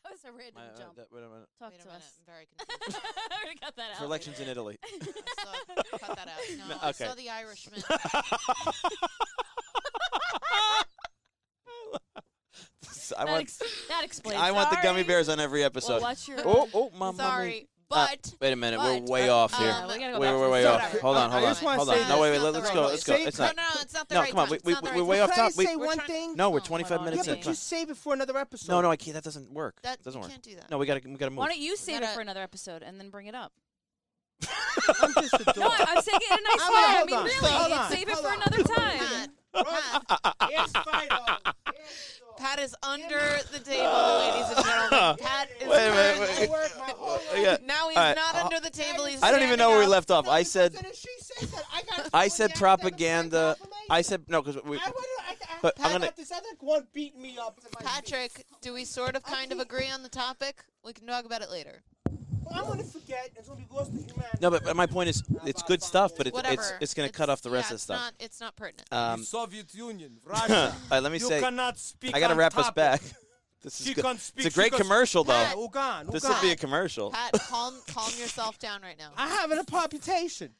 That was a random Uh, uh, jump. that- wait a minute. Talk Wait a to minute. us. I'm very confused. I got that out. For elections in Italy. I saw, cut that out. No, No, I okay. saw the Irishman. I that, want. ex- that explains. I want the gummy Sorry. bears on every Well, episode. watch your. oh, oh, mom, Sorry, Uh, wait a minute. we're way uh, off here. Yeah, we gotta go wait, back wait, to way off. Okay, Hold on, hold on, hold on. No, wait, wait. Let, us go. Let's go. It's not. no, no, it's not the No, right come on. time. We, It's we, not the we're way time. off Can I top. We, say one thing? no, we're 25 hold on, minutes Yeah, in. but Come just save it for another episode. No, no, I can't. That doesn't work. That, doesn't work. can't do that. No, we gotta, we gotta move. Why don't you save it for another episode and then bring it up? I'm just a No. I, I'm saying it in a nice way. I mean, really, save it for another time. Pat, Right. Here's Fido. Here's dog. Pat is under the table, ladies and gentlemen. Pat is Wait, wait, currently- wait. Work my whole life. Yeah. Now he's All right, not uh, under the table. He's I don't even know where we standing left off. I said, then if she says that, I got I said propaganda. I said no because we. I, wanna, I, I, But I I'm gonna- got this other one beating me up. to my up. Patrick, do we sort of kind of agree on the topic? We can talk about it later. Well, I'm gonna forget. It's gonna be lost to humanity. No, but, but my point is, it's good stuff, but it's it's it's gonna cut off the rest yeah, of the stuff. Not, it's not pertinent. Um, Soviet Union, all Russia. right, let me you say, cannot speak. I gotta on wrap us back. This is She good. can't speak. It's a great she can- commercial though. Yeah, Ugan, This Ugan. would be a commercial. Pat, calm, calm yourself down right now. I have a palpitation.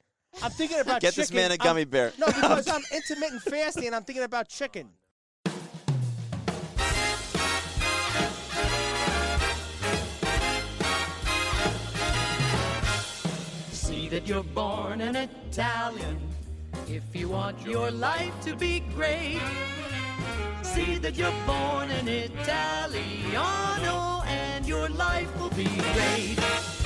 I'm thinking about Get this chicken. man a I'm- gummy bear. No, because I'm intermittent fasting and I'm thinking about chicken. That you're born an Italian if you want your life to be great. See that you're born an Italiano and your life will be great.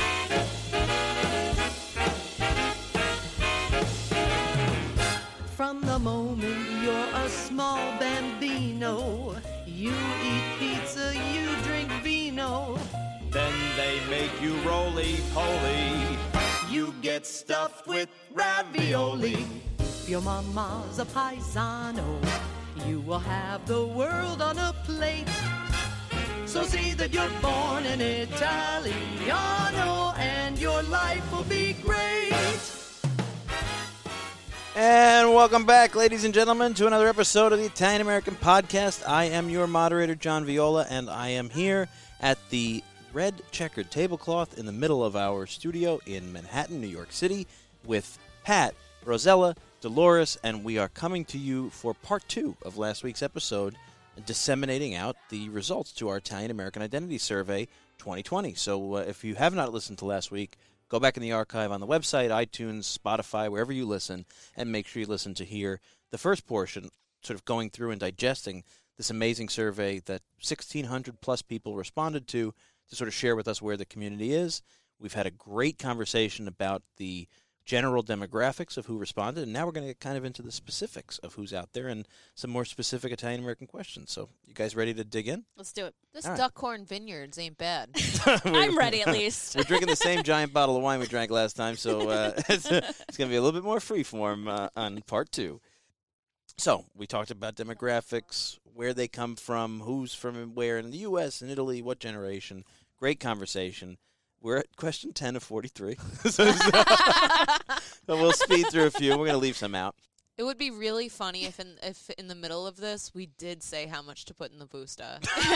Ravioli. If your mama's a paisano, you will have the world on a plate. So see that you're born an Italiano and your life will be great. And welcome back, ladies and gentlemen, to another episode of the Italian American Podcast. I am your moderator, John Viola, and I am here at the red checkered tablecloth in the middle of our studio in Manhattan, New York City, with Pat, Rosella, Dolores, and we are coming to you for part two of last week's episode, disseminating out the results to our Italian American Identity Survey 2020. So uh, if you have not listened to last week, go back in the archive on the website, iTunes, Spotify, wherever you listen, and make sure you listen to hear the first portion, sort of going through and digesting this amazing survey that 1,600 plus people responded to to sort of share with us where the community is. We've had a great conversation about the general demographics of who responded, and now we're going to get kind of into the specifics of who's out there and some more specific Italian American questions. So, you guys ready to dig in? Let's do it. This All right. Duckhorn Vineyards ain't bad. I'm ready at least. We're drinking the same giant bottle of wine we drank last time, so uh, it's, it's going to be a little bit more freeform uh, on part two. So we talked about demographics, where they come from, who's from where in the U.S. and Italy, what generation. Great conversation. We're at question ten of forty-three, so, so we'll speed through a few. We're going to leave some out. It would be really funny if in if in the middle of this we did say how much to put in the booster.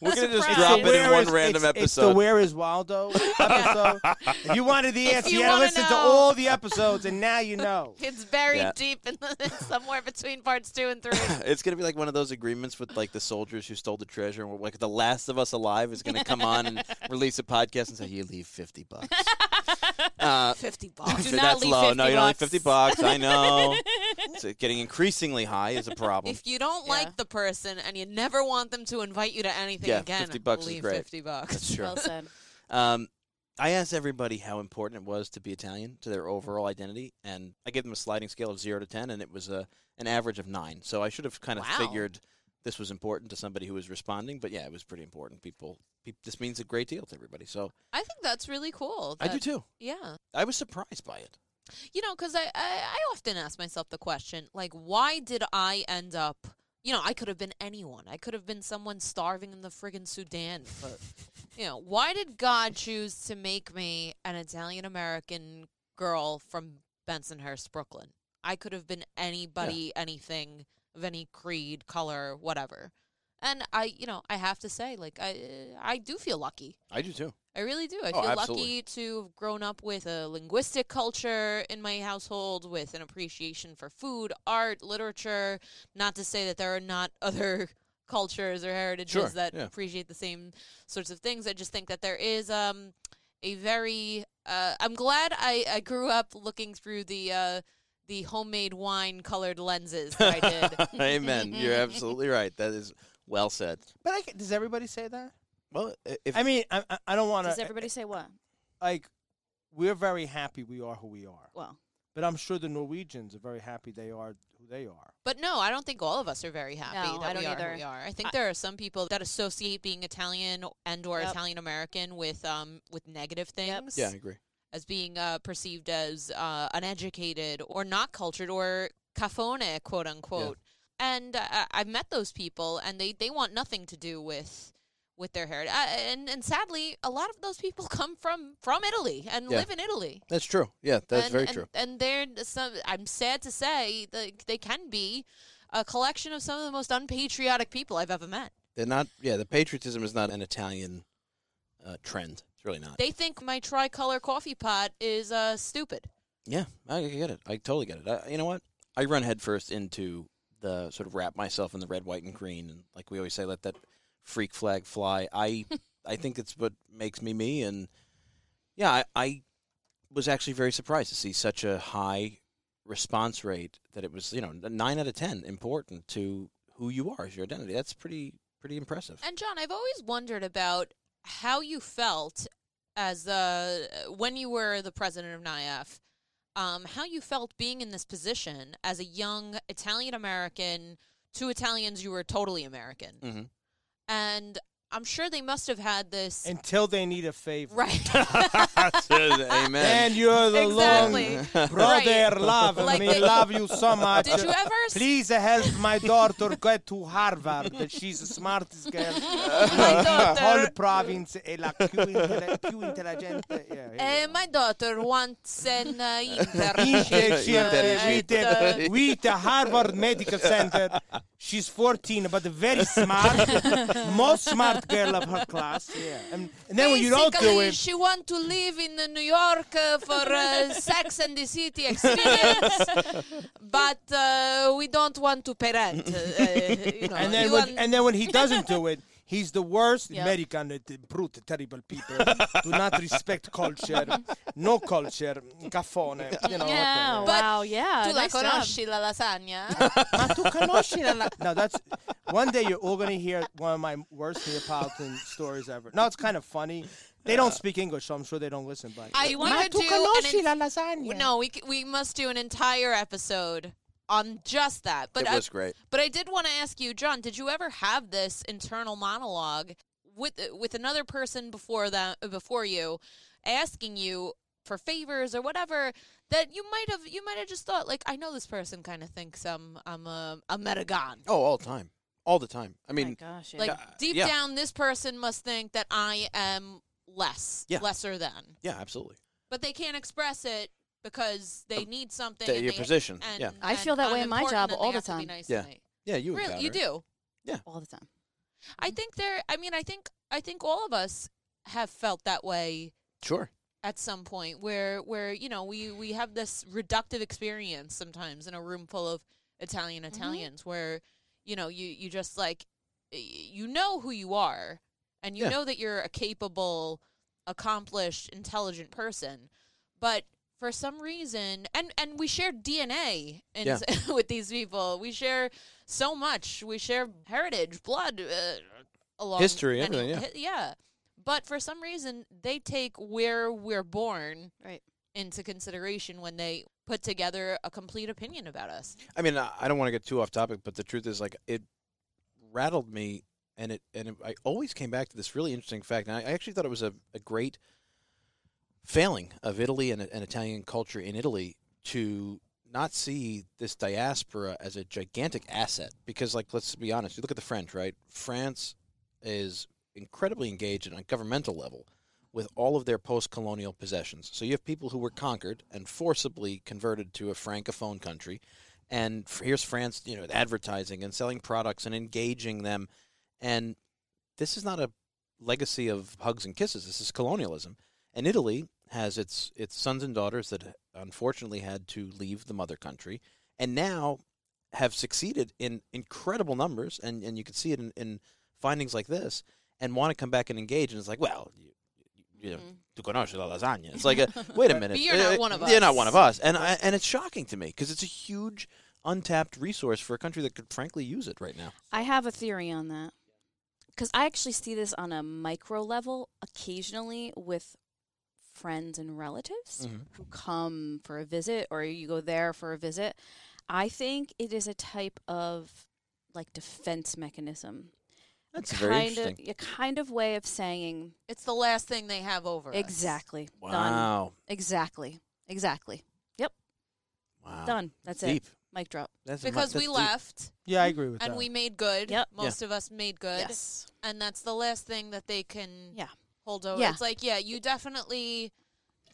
We're going to just Surprise. drop It's it the in one is- random it's, It's the episode. Where is Waldo episode. if you wanted the answer, you you, had to wanna listen to know. all the episodes, and now you know. it's buried Yeah. deep in the, somewhere between parts two and three. It's gonna be like one of those agreements with like the soldiers who stole the treasure, and we're like the last of us alive is gonna come on and release a podcast and say you leave fifty bucks. Uh, Fifty bucks. Do not that's leave low. 50 no, you don't leave bucks. fifty bucks. I know. it's uh, getting increasingly high is a problem. If you don't Yeah. like the person and you never want them to invite you to anything Yeah, again, 50 bucks is leave great. fifty bucks. That's true. well said. Um, I asked everybody how important it was to be Italian to their overall identity, and I gave them a sliding scale of zero to ten, and it was a an average of nine. So I should have kind of Wow. figured this was important to somebody who was responding, but yeah, it was pretty important. People, peop this means a great deal to everybody. So I think that's really cool. I do that- too. Yeah. I was surprised by it. You know, because I, I, I often ask myself the question, like, why did I end up, you know, I could have been anyone. I could have been someone starving in the friggin' Sudan. But, you know, why did God choose to make me an Italian American girl from Bensonhurst, Brooklyn? I could have been anybody, anything of any creed, color, whatever. And I, you know, I have to say, like, I, I do feel lucky. I do too. I really do. I Oh, feel absolutely. lucky to have grown up with a linguistic culture in my household, with an appreciation for food, art, literature. Not to say that there are not other cultures or heritages Sure, that yeah. appreciate the same sorts of things. I just think that there is um, a very. Uh, I'm glad I, I grew up looking through the uh, the homemade wine colored lenses that I did. Amen. You're absolutely right. That is well said. But I, does everybody say that? Well, if I mean, I, I- I don't want to. Does to. everybody say what? Like, we're very happy we are who we are. Well, But I'm sure the Norwegians are very happy they are who they are. But no, I don't think all of us are very happy No, that I don't we are either. who we are. I think I- there are some people that associate being Italian and or Yep. Italian American with um with negative things yeah, I agree. as being uh, perceived as uh, uneducated or not cultured or cafone, quote unquote. And uh, I've met those people, and they, they want nothing to do with with their heritage. Uh, and and sadly, a lot of those people come from from Italy and Yeah. live in Italy. That's true. Yeah, that's and, very and, true. And they're some. I'm sad to say that they can be a collection of some of the most unpatriotic people I've ever met. They're not. Yeah, the patriotism is not an Italian uh, trend. It's really not. They think my tricolor coffee pot is uh, stupid. Yeah, I get it. I totally get it. I, you know what? I run headfirst into the sort of wrap myself in the red, white, and green, and like we always say, let that freak flag fly. I I think it's what makes me me, and yeah, I, I was actually very surprised to see such a high response rate. That it was you know nine out of ten important to who you are as your identity. That's pretty pretty impressive. And John, I've always wondered about how you felt as uh, when you were the president of NIAF, um, how you felt being in this position as a young Italian American. To Italians, you were totally American, hmm and I'm sure they must have had this Until they need a favor. right. Amen. And you're the Exactly. long brother Right. love. Like me they- love you so much. Did you ever? Please help my daughter get to Harvard. She's the smartest girl. My whole province è la più, intelli- più intelligente. Yeah, yeah. Uh, my daughter wants an uh, internship Internship, uh, with, at, uh, with the Harvard Medical Center. She's 14, but the very smart. Most smart girl of her class. Yeah. And, and then when you don't do it, she want to live in New York uh, for uh, Sex and the City experience, but uh, we don't want to pay rent. Uh, uh, you know, and then when, want- and then when he doesn't do it, he's the worst Yep. American, uh, brute, terrible people. do not respect culture, no culture, cafone. You know, yeah. But wow, yeah. tu la nice job. conosci la lasagna? Ma tu conosci la- la- No, that's one day you're all gonna hear one of my worst Neapolitan stories ever. No, it's kind of funny. They don't speak English, so I'm sure they don't listen. But I want want to to do an conosci la lasagna? no, we c- we must do an entire episode on just that. But it I, was great. But I did want to ask you, John, did you ever have this internal monologue with with another person before that before you asking you for favors or whatever that you might have you might have just thought like I know this person kind of thinks I'm I'm a a Medigan. Oh, all the time, all the time. I Oh mean, gosh, yeah. Like Yeah, deep yeah. down this person must think that I am less, Yeah. lesser than. yeah, absolutely. But they can't express it because they need something That your they- position, and- yeah. I feel that way in my job all the have to be time. nice Yeah. Yeah, you Really, you encounter it. do. Yeah. All the time. I think there. I mean, I think I think all of us have felt that way Sure. at some point, where where you know we we have this reductive experience sometimes in a room full of Italian mm-hmm. Italians, where you know you you just like you know who you are, and you Yeah. know that you're a capable, accomplished, intelligent person, but for some reason and and we share DNA in, Yeah. with these people. We share so much. We share heritage, blood, uh, along History, many- everything, yeah. hi- yeah. But for some reason, they take where we're born Right. into consideration when they put together a complete opinion about us. I mean, I I don't want to get too off topic, but the truth is, like, it rattled me, and it and it, I always came back to this really interesting fact. And I, I actually thought it was a, a great failing of Italy and, and Italian culture in Italy to not see this diaspora as a gigantic asset. Because, like, let's be honest, you look at the French, right? France is incredibly engaged on a governmental level with all of their post-colonial possessions. So you have people who were conquered and forcibly converted to a francophone country, and here's France, you know, advertising and selling products and engaging them, And this is not a legacy of hugs and kisses. This is colonialism. And Italy has its its sons and daughters that unfortunately had to leave the mother country and now have succeeded in incredible numbers and, and you can see it in, in findings like this and want to come back and engage and it's like, well, you, you know, Mhm. tu conosci la lasagna. It's like, a, wait a minute. You're not uh, one of us. You're not one of us. And I, and it's shocking to me because it's a huge untapped resource for a country that could frankly use it right now. I have a theory on that. Because I actually see this on a micro level occasionally with friends and relatives Mhm. who come for a visit or you go there for a visit. I think it is a type of like defense mechanism. A That's very interesting. Of, a kind of way of saying It's the last thing they have over. us. exactly done. Wow. Exactly. Exactly. Yep. Wow. Done. That's Deep. it. Mic drop. That's mu- Because that's we deep. left Yeah, I agree with and that. And we made good. Yep. Most of us made good. Yes. And that's the last thing that they can Yeah. Hold over. Yeah. It's like, yeah, you definitely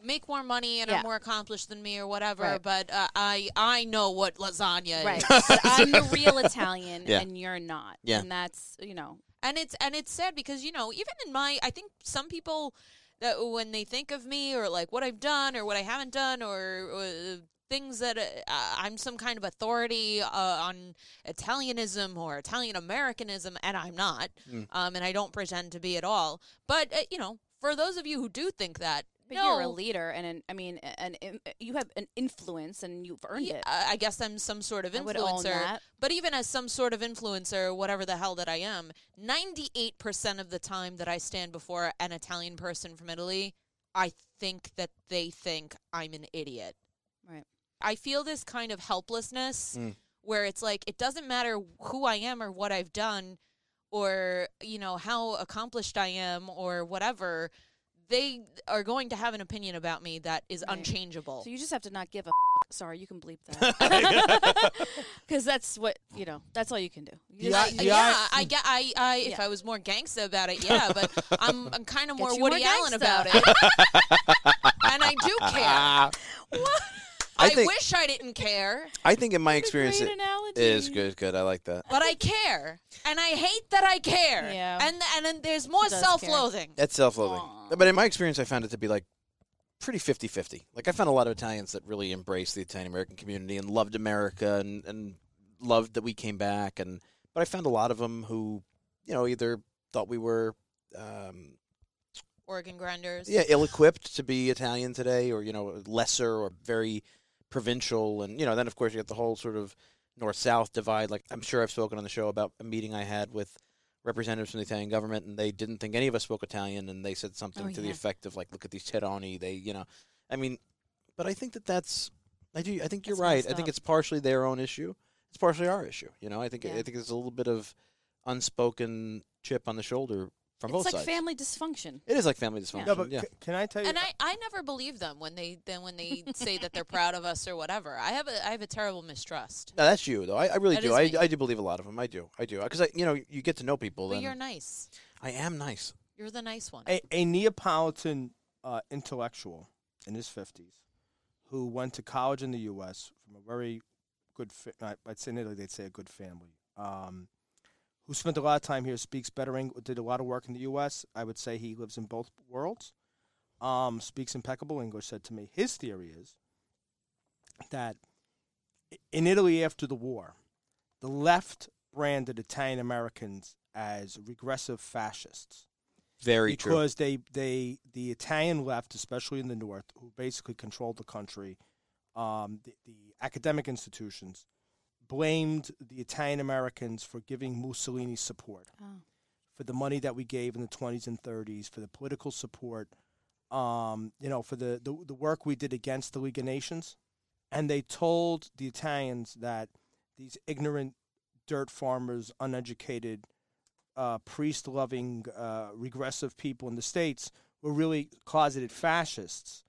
make more money and Yeah. are more accomplished than me or whatever, Right. but uh, I I know what lasagna Right. is. but I'm the real Italian Yeah. and you're not. Yeah. And that's, you know, and it's and it's sad because you know even in my i think some people that when they think of me or like what i've done or what i haven't done or, uh things that uh, i'm some kind of authority uh, on italianism or italian americanism and i'm not Mm. um, and i don't pretend to be at all but uh, you know for those of you who do think that but no, you're a leader and an, I mean, an, an, you have an influence and you've earned yeah, it. I I guess I'm some sort of I would own influencer. that. But even as some sort of influencer, whatever the hell that I am, 98% of the time that I stand before an Italian person from Italy, I think that they think I'm an idiot. Right. I feel this kind of helplessness Mm. where it's like it doesn't matter who I am or what I've done or you know how accomplished I am or whatever they are going to have an opinion about me that is Right. unchangeable. So you just have to not give a Sorry, you can bleep that. Because that's what, you know, that's all you can do. You Yeah, just- I- yeah, yeah, I, get. I, I, if Yeah. I was more gangsta about it, yeah, but I'm, I'm kind of more Woody more Allen about it, and I do care. I I, think- wish I didn't care, I think in my What a experience great it analogy. is good. Good. I like that. but I care, and I hate that I care. Yeah. and and then there's more She does care. self-loathing. That's self-loathing. Aw. But in my experience, I found it to be like pretty 50-50. Like I found a lot of Italians that really embraced the Italian American community and loved America and, and loved that we came back. And but I found a lot of them who, you know, either thought we were, um, Organ grinders. yeah, ill-equipped to be Italian today, or you know, lesser or very provincial. And you know, then of course you get the whole sort of north-south divide. Like I'm sure I've spoken on the show about a meeting I had with representatives from the Italian government, and they didn't think any of us spoke Italian, and they said something Oh, to the effect of like, "Look at these Terroni." They, you know, I mean, but I think that that's, I do, I think you're right. I think it's partially their own issue. It's partially our issue. You know, I think Yeah. I think there's a little bit of unspoken chip on the shoulder from It's both like sides. family dysfunction. It is like family dysfunction. No, but yeah. c- can I tell you? And I, I never believe them when they then when they say that they're proud of us or whatever. I have a I have a terrible mistrust. No, that's you though. I, I really That do. is I, me. I do believe a lot of them. I do. I do. Because I, you know, you get to know people. But Then you're nice. I am nice. You're the nice one. a, a Neapolitan uh, intellectual in his 50s who went to college in the U.S. from a very good, fa- I- I'd say in Italy they'd say a good family, um, who spent a lot of time here, speaks better English, did a lot of work in the U.S. I would say he lives in both worlds, um, speaks impeccable English, said to me. His theory is that in Italy after the war, the left branded Italian Americans as regressive fascists Very true. because they they the Italian left, especially in the north, who basically controlled the country, um, the, the academic institutions, blamed the Italian Americans for giving Mussolini support Oh. for the money that we gave in the 20s and 30s, for the political support, um, you know, for the, the the work we did against the League of Nations, and they told the Italians that these ignorant dirt farmers, uneducated, uh, priest-loving, uh, regressive people in the states were really closeted fascists,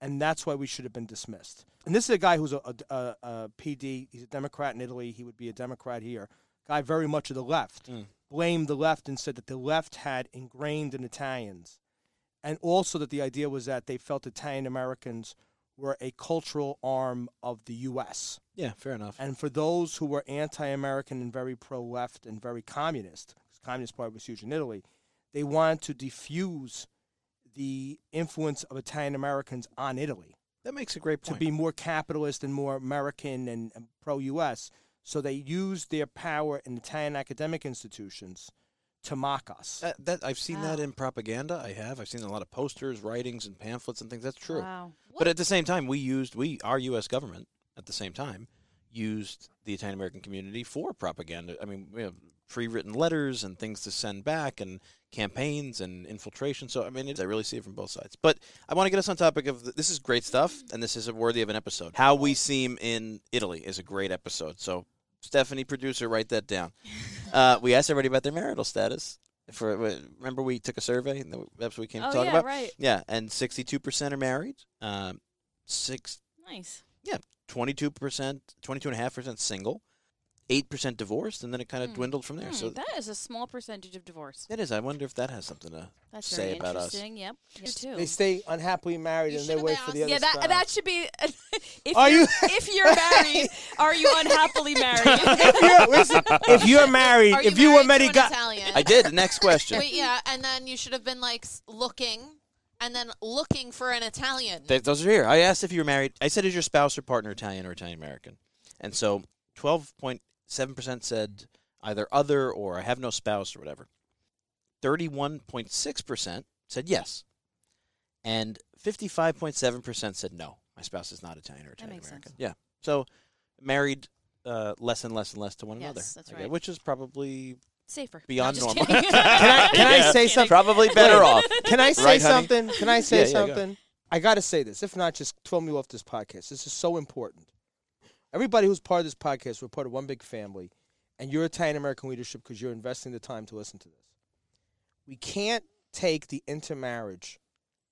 and that's why we should have been dismissed. And this is a guy who's a, a, a, PD. He's a Democrat in Italy. He would be a Democrat here. Guy very much to the left. Mm. Blamed the left and said that the left had ingrained in Italians, and also that the idea was that they felt Italian Americans were a cultural arm of the U.S. yeah, fair enough. And for those who were anti-American and very pro-left and very communist, 'cause Communist Party was huge in Italy. They wanted to diffuse the influence of Italian Americans on Italy That makes a great point. To be more capitalist and more American and, and pro U.S. So they used their power in Italian academic institutions to mock us. that, that I've seen that in propaganda. I have. I've seen a lot of posters, writings, and pamphlets and things. That's true. Wow. But at the same time, we used we our U.S. government at the same time used the Italian American community for propaganda. I mean, we have pre-written letters and things to send back, and campaigns and infiltration. So I mean, it, I really see it from both sides. But I want to get us on topic of the, this is great stuff, and this is worthy of an episode. How we seem in Italy is a great episode. So Stephanie, producer, write that down. Uh, we asked everybody about their marital status. For remember, we took a survey, and that's what we came Oh to talk yeah, about. right. Yeah, and sixty-two percent are married. Um, six, Nice. Yeah, twenty-two percent, twenty-two and a half percent single, eight percent divorced, and then it kind of Hmm. dwindled from there. Hmm, so that is a small percentage of divorce. that is. I wonder if that has something to That's say very about us. interesting. Yep. You too. They stay unhappily married You and they should've wait for the asked- other yeah, that spouse. that should be. if Are you're, you- if you're married, are you unhappily married? if, you're, listen, if you're married, Are you if you were married married, to an got, Italian? I did. Next question. Wait, yeah, and then you should have been like looking, and then looking for an Italian. Th- those are here. I asked if you were married. I said, is your spouse or partner Italian or Italian American? And so twelve point seven percent said either other or I have no spouse or whatever. Thirty-one point six percent said yes, and fifty-five point seven percent said no. My spouse is not Italian or Italian American. sense. Yeah. So married uh, less and less and less to one Yes, another. that's I right. guess, Which is probably Safer. Beyond No, normal. Can I- can I say something? probably better off. Can I say Right, honey? something? Can I say Yeah, yeah, go. something? I got to say this. If not, just throw me off this podcast. This is so important. Everybody who's part of this podcast, we're part of one big family, and you're Italian American leadership because you're investing the time to listen to this. We can't take the intermarriage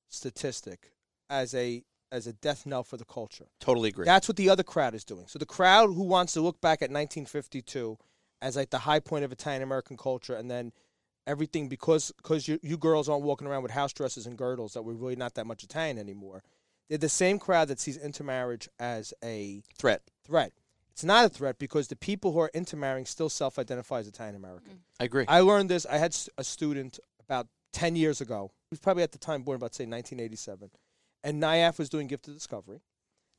statistic as a as a death knell for the culture. Totally agree. That's what the other crowd is doing. So the crowd who wants to look back at 1952 as like the high point of Italian American culture, and then everything because because you you girls aren't walking around with house dresses and girdles that we're really not that much Italian anymore. They're the same crowd that sees intermarriage as a Threat. Threat. It's not a threat because the people who are intermarrying still self-identify as Italian American. Mm. I agree. I learned this. I had a student about 10 years ago. He was probably at the time born about, say, 1987. And NIAF was doing Gift of Discovery.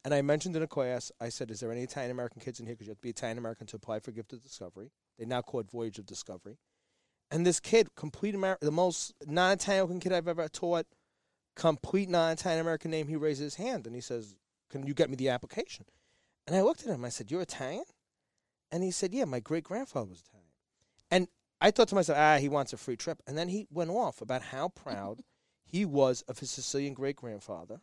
And I mentioned in a class, I said, Is there any Italian American kids in here? Because you have to be Italian American to apply for Gift of Discovery. They now call it Voyage of Discovery. And this kid, complete Amer- the most non Italian American kid I've ever taught, complete non Italian American name, he raises his hand and he says, Can you get me the application? And I looked at him. And I said, You're Italian? And he said, Yeah, my great grandfather was Italian. And I thought to myself, ah, he wants a free trip. And then he went off about how proud he was of his Sicilian great grandfather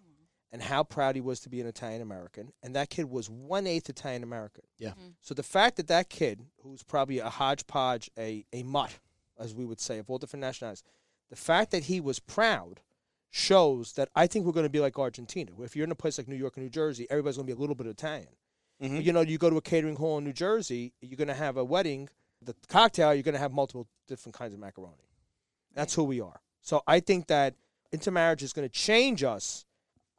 and how proud he was to be an Italian American. And that kid was one eighth Italian American. Yeah. Mhm. So the fact that that kid, who's probably a hodgepodge, a, a mutt, as we would say, of all different nationalities, the fact that he was proud shows that I think we're going to be like Argentina. where If you're in a place like New York or New Jersey, everybody's going to be a little bit Italian. Mhm. You know, you go to a catering hall in New Jersey, you're going to have a wedding, the cocktail, you're going to have multiple different kinds of macaroni. That's who we are. So I think that intermarriage is going to change us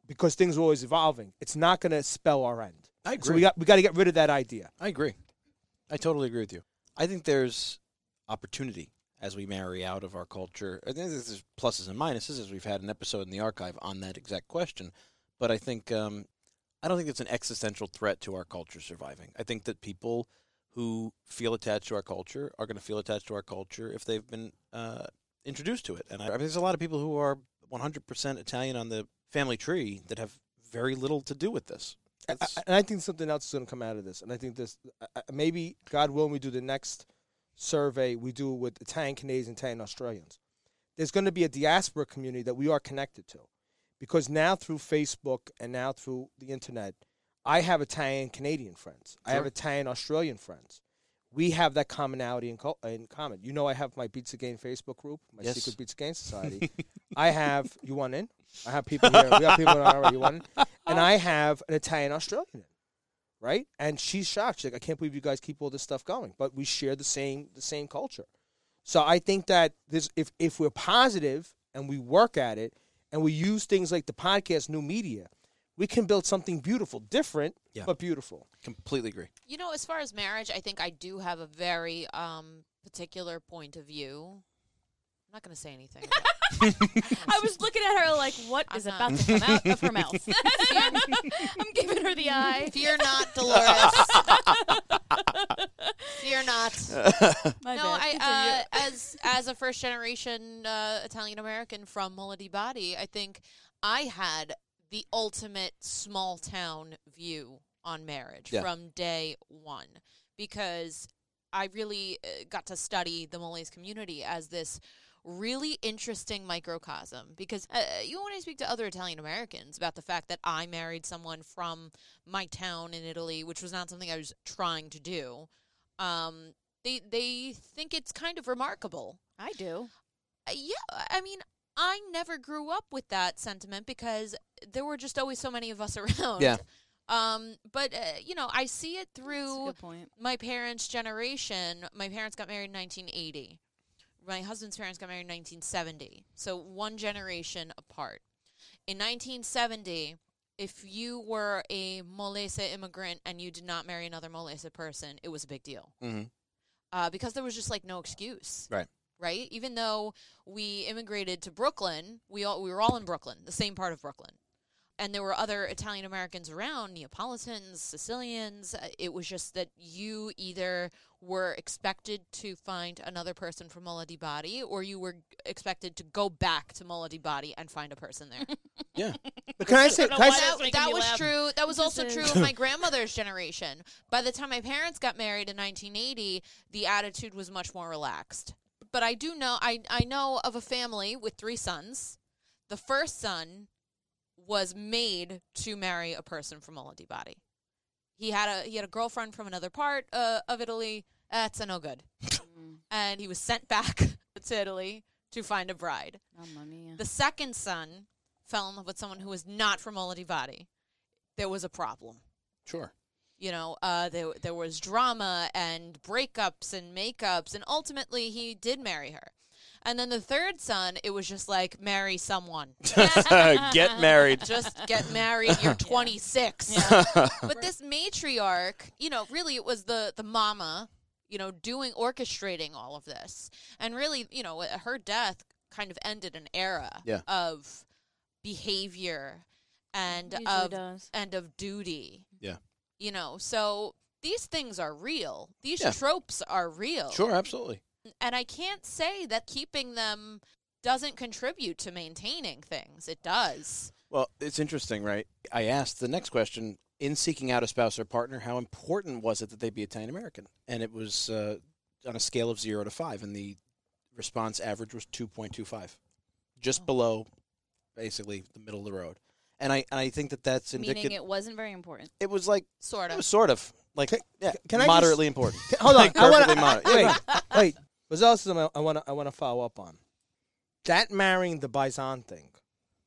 because things are always evolving. It's not going to spell our end. I agree. So we got we got to get rid of that idea. I agree. I totally agree with you. I think there's opportunity as we marry out of our culture. I think there's pluses and minuses, as we've had an episode in the archive on that exact question. But I think um, I don't think it's an existential threat to our culture surviving. I think that people who feel attached to our culture are going to feel attached to our culture if they've been uh, introduced to it. And I, I mean, there's a lot of people who are 100% Italian on the family tree that have very little to do with this. I- and I think something else is going to come out of this. And I think this I- maybe God willing, we do the next survey we do it with Italian Canadians, Italian Australians. There's going to be a diaspora community that we are connected to, because now through Facebook and now through the internet, I have Italian Canadian friends. I have Italian Australian friends. We have that commonality in, co- in common. You know, I have my Pizza Game Facebook group, my Yes. Secret Pizza Game Society. I have you want in? I have people here. We have people in already. You want in? And I have an Italian Australian in, right? And she's shocked. She's like, I can't believe you guys keep all this stuff going. But we share the same the same culture. So I think that this if if we're positive and we work at it and we use things like the podcast, new media, we can build something beautiful, different, Yeah. but beautiful. completely agree. You know, as far as marriage, I think I do have a very um, particular point of view. I'm not going to say anything. I was looking at her like, what I'm is not. about to come out of her mouth? I'm giving her the eye. Fear not, Dolores. Fear not. My no, bad. I uh, as as a first generation uh, Italian American from Mola di Bari, I think I had the ultimate small town view on marriage Yeah. from day one because I really uh, got to study the Molese community as this really interesting microcosm because uh, you when I speak to other Italian Americans about the fact that I married someone from my town in Italy, which was not something I was trying to do, um, they they think it's kind of remarkable. I do. Uh, yeah, I mean, I never grew up with that sentiment because there were just always so many of us around. Yeah. Um, but uh, you know, I see it through point. my parents' generation. My parents got married in 1980. My husband's parents got married in 1970. So one generation apart. In 1970, if you were a Molese immigrant and you did not marry another Molese person, it was a big deal hmm uh, because there was just like no excuse. Right. Right. Even though we immigrated to Brooklyn, we all we were all in Brooklyn, the same part of Brooklyn, and there were other Italian Americans around, Neapolitans, Sicilians. Uh, it was just that you either were expected to find another person from Mola di Bari, or you were expected to go back to Mola di Bari and find a person there. Yeah. But can I say? Can I say that, that was laugh. true. That was also true of my grandmother's generation. By the time my parents got married in 1980, the attitude was much more relaxed. But I do know I I know of a family with three sons. The first son was made to marry a person from Mola di Bari. He had a he had a girlfriend from another part uh, of Italy. That's a no good. Mm, And he was sent back to Italy to find a bride. Mamma mia. The second son fell in love with someone who was not from Mola di Bari. There was a problem. Sure. You know, uh, there there was drama and breakups and makeups, and ultimately he did marry her. And then the third son, it was just like marry someone, Get married. just get married. You're 26. But this matriarch, you know, really it was the the mama, you know, doing orchestrating all of this, and really, you know, uh, her death kind of ended an era Yeah. of behavior and of does. and of duty. Yeah. You know, so these things are real. These Yeah. tropes are real. Sure, absolutely. And I can't say that keeping them doesn't contribute to maintaining things. It does. Well, it's interesting, right? I asked the next question in seeking out a spouse or partner, how important was it that they be Italian American? And it was uh, on a scale of zero to five, and the response average was 2.25, just Oh. below basically the middle of the road. And I, and I think that that's Meaning it wasn't very important. It was like, Sort it of. was sort of like, Can- yeah, can I just- moderately important. Hold on. Like I wanna, perfectly moderate. Yeah, wait, wait. What else am I, I want to I want to follow up on? That marrying the paisan thing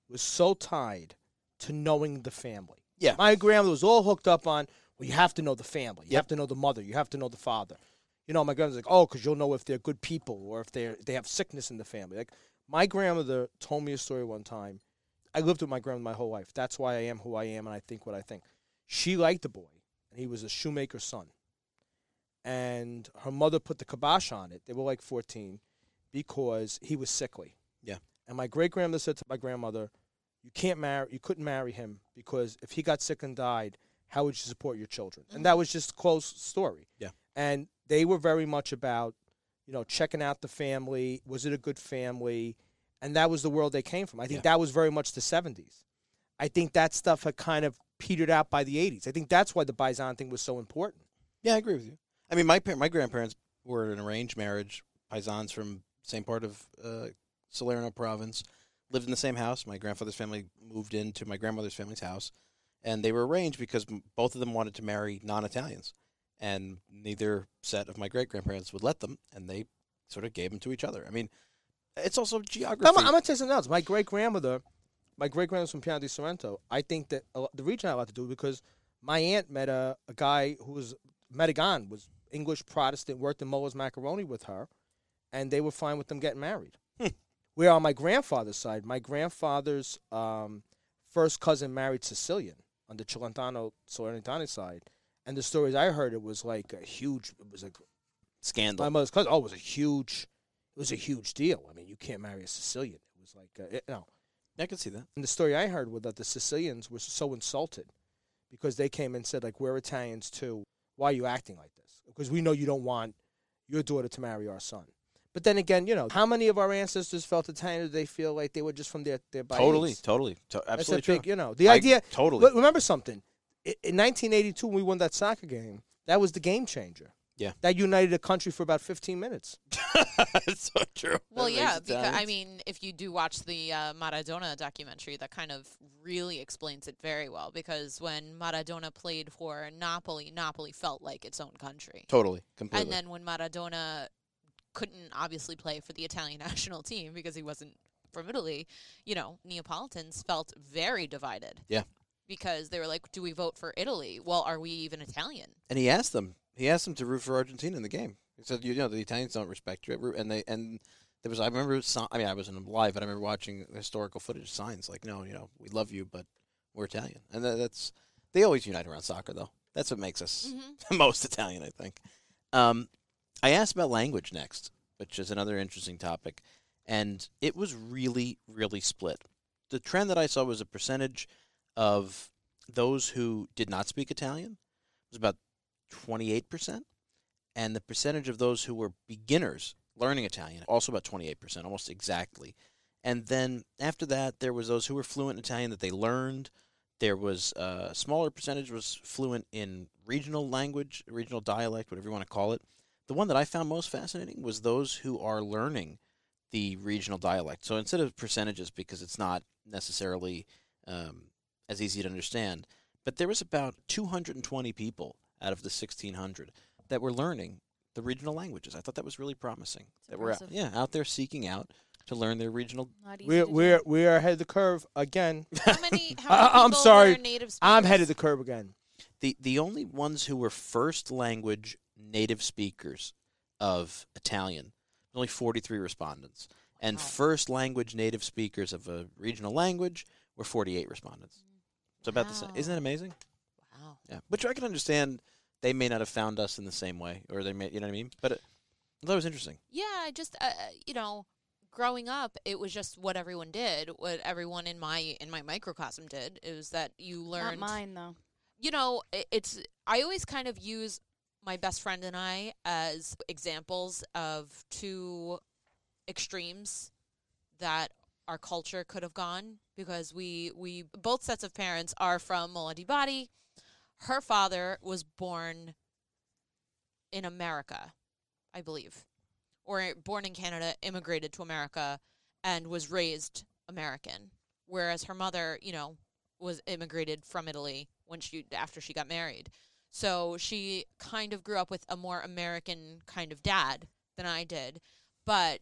was so tied to knowing the family. Yeah. My grandmother was all hooked up on. Well, you have to know the family. You Yep. have to know the mother. You have to know the father. You know, my grandmother's like, oh, because you'll know if they're good people or if they they have sickness in the family. Like my grandmother told me a story one time. I lived with my grandmother my whole life. That's why I am who I am and I think what I think. She liked the boy, and he was a shoemaker's son and her mother put the kibosh on it. They were like 14 because he was sickly. Yeah. And my great grandmother said to my grandmother, "You can't marry. You couldn't marry him because if he got sick and died, how would you support your children?" And that was just a close story. Yeah. And they were very much about, you know, checking out the family. Was it a good family? And that was the world they came from. I think Yeah. that was very much the 70s. I think that stuff had kind of petered out by the 80s. I think that's why the paisan thing was so important. Yeah, I agree with you. I mean, my par- my grandparents were an arranged marriage. Paisans from same part of uh, Salerno province lived in the same house. My grandfather's family moved into my grandmother's family's house, and they were arranged because m- both of them wanted to marry non-Italians, and neither set of my great grandparents would let them, and they sort of gave them to each other. I mean, it's also geography. I'm, I'm gonna tell you something else. My great grandmother, my great grandmother's from Piano di Sorrento. I think that the reason I like to do because my aunt met a, a guy who was Medigan, was English Protestant, worked in Mueller's Macaroni with her, and they were fine with them getting married. Hmm. Where on my grandfather's side, my grandfather's um, first cousin married Sicilian on the Celentano Salernitana side, and the stories I heard, it was like a huge. It was like scandal. My mother's cousin. Oh, it was a huge, it was a huge deal. I mean, you can't marry a Sicilian. It was like, uh, it, no. I can see that. And the story I heard was that the Sicilians were so insulted because they came and said, like, we're Italians too. Why are you acting like this? Because we know you don't want your daughter to marry our son. But then again, you know, how many of our ancestors felt the time Did they feel like they were just from their their Totally, Bahians? totally, to- absolutely true. big, you know, the I- idea. totally. Remember something. In 1982, when we won that soccer game, that was the game changer. Yeah. That united a country for about 15 minutes. It's so true. Well, That yeah, makes because I mean, if you do watch the uh, Maradona documentary, that kind of really explains it very well. Because when Maradona played for Napoli, Napoli felt like its own country. totally, completely. And then when Maradona couldn't obviously play for the Italian national team because he wasn't from Italy, you know, Neapolitans felt very divided. Yeah. Because they were like, do we vote for Italy? Well, are we even Italian? and he asked them. He asked them to root for Argentina in the game. He said, "You know, the Italians don't respect you." And they and there was. I remember. I mean, I wasn't live, but I remember watching historical footage signs like, "No, you know, we love you, but we're Italian." And that, that's they always unite around soccer, though. That's what makes us Mm-hmm. most Italian, I think. Um, I asked about language next, which is another interesting topic, and it was really, really split. The trend that I saw was a percentage of those who did not speak Italian was about 28%, and the percentage of those who were beginners learning Italian also about 28%, almost exactly. And then after that, there was those who were fluent in Italian that they learned. There was uh, a smaller percentage was fluent in regional language, regional dialect, whatever you want to call it. The one that I found most fascinating was those who are learning the regional dialect. So instead of percentages, because it's not necessarily um, as easy to understand, but there was about 220 people out of the 1600 that were learning the regional languages. I thought that was really promising. It's that were out, impressive. yeah out there seeking out to learn their regional. Not easy We're do. we're we are ahead of the curve again. How many, how I- many I'm sorry. native? I'm head of the curve again. The the only ones who were first language native speakers of Italian, only 43 respondents, and Wow. first language native speakers of a regional language were 48 respondents. So about the same. Isn't that amazing? Wow. Yeah, which I can understand. They may not have found us in the same way, or they may, you know what I mean. But it, that was interesting. Yeah, just uh, uh, you know, growing up, it was just what everyone did, what everyone in my in my microcosm did. It was that you learned. Not learned. mine though. You know, i- it's I always kind of use my best friend and I as examples of two extremes that our culture could have gone because we we both sets of parents are from Mola di Bari. Her father was born in America, I believe, or born in Canada, immigrated to America, and was raised American. Whereas her mother, you know, was immigrated from Italy when she after she got married. So she kind of grew up with a more American kind of dad than I did, but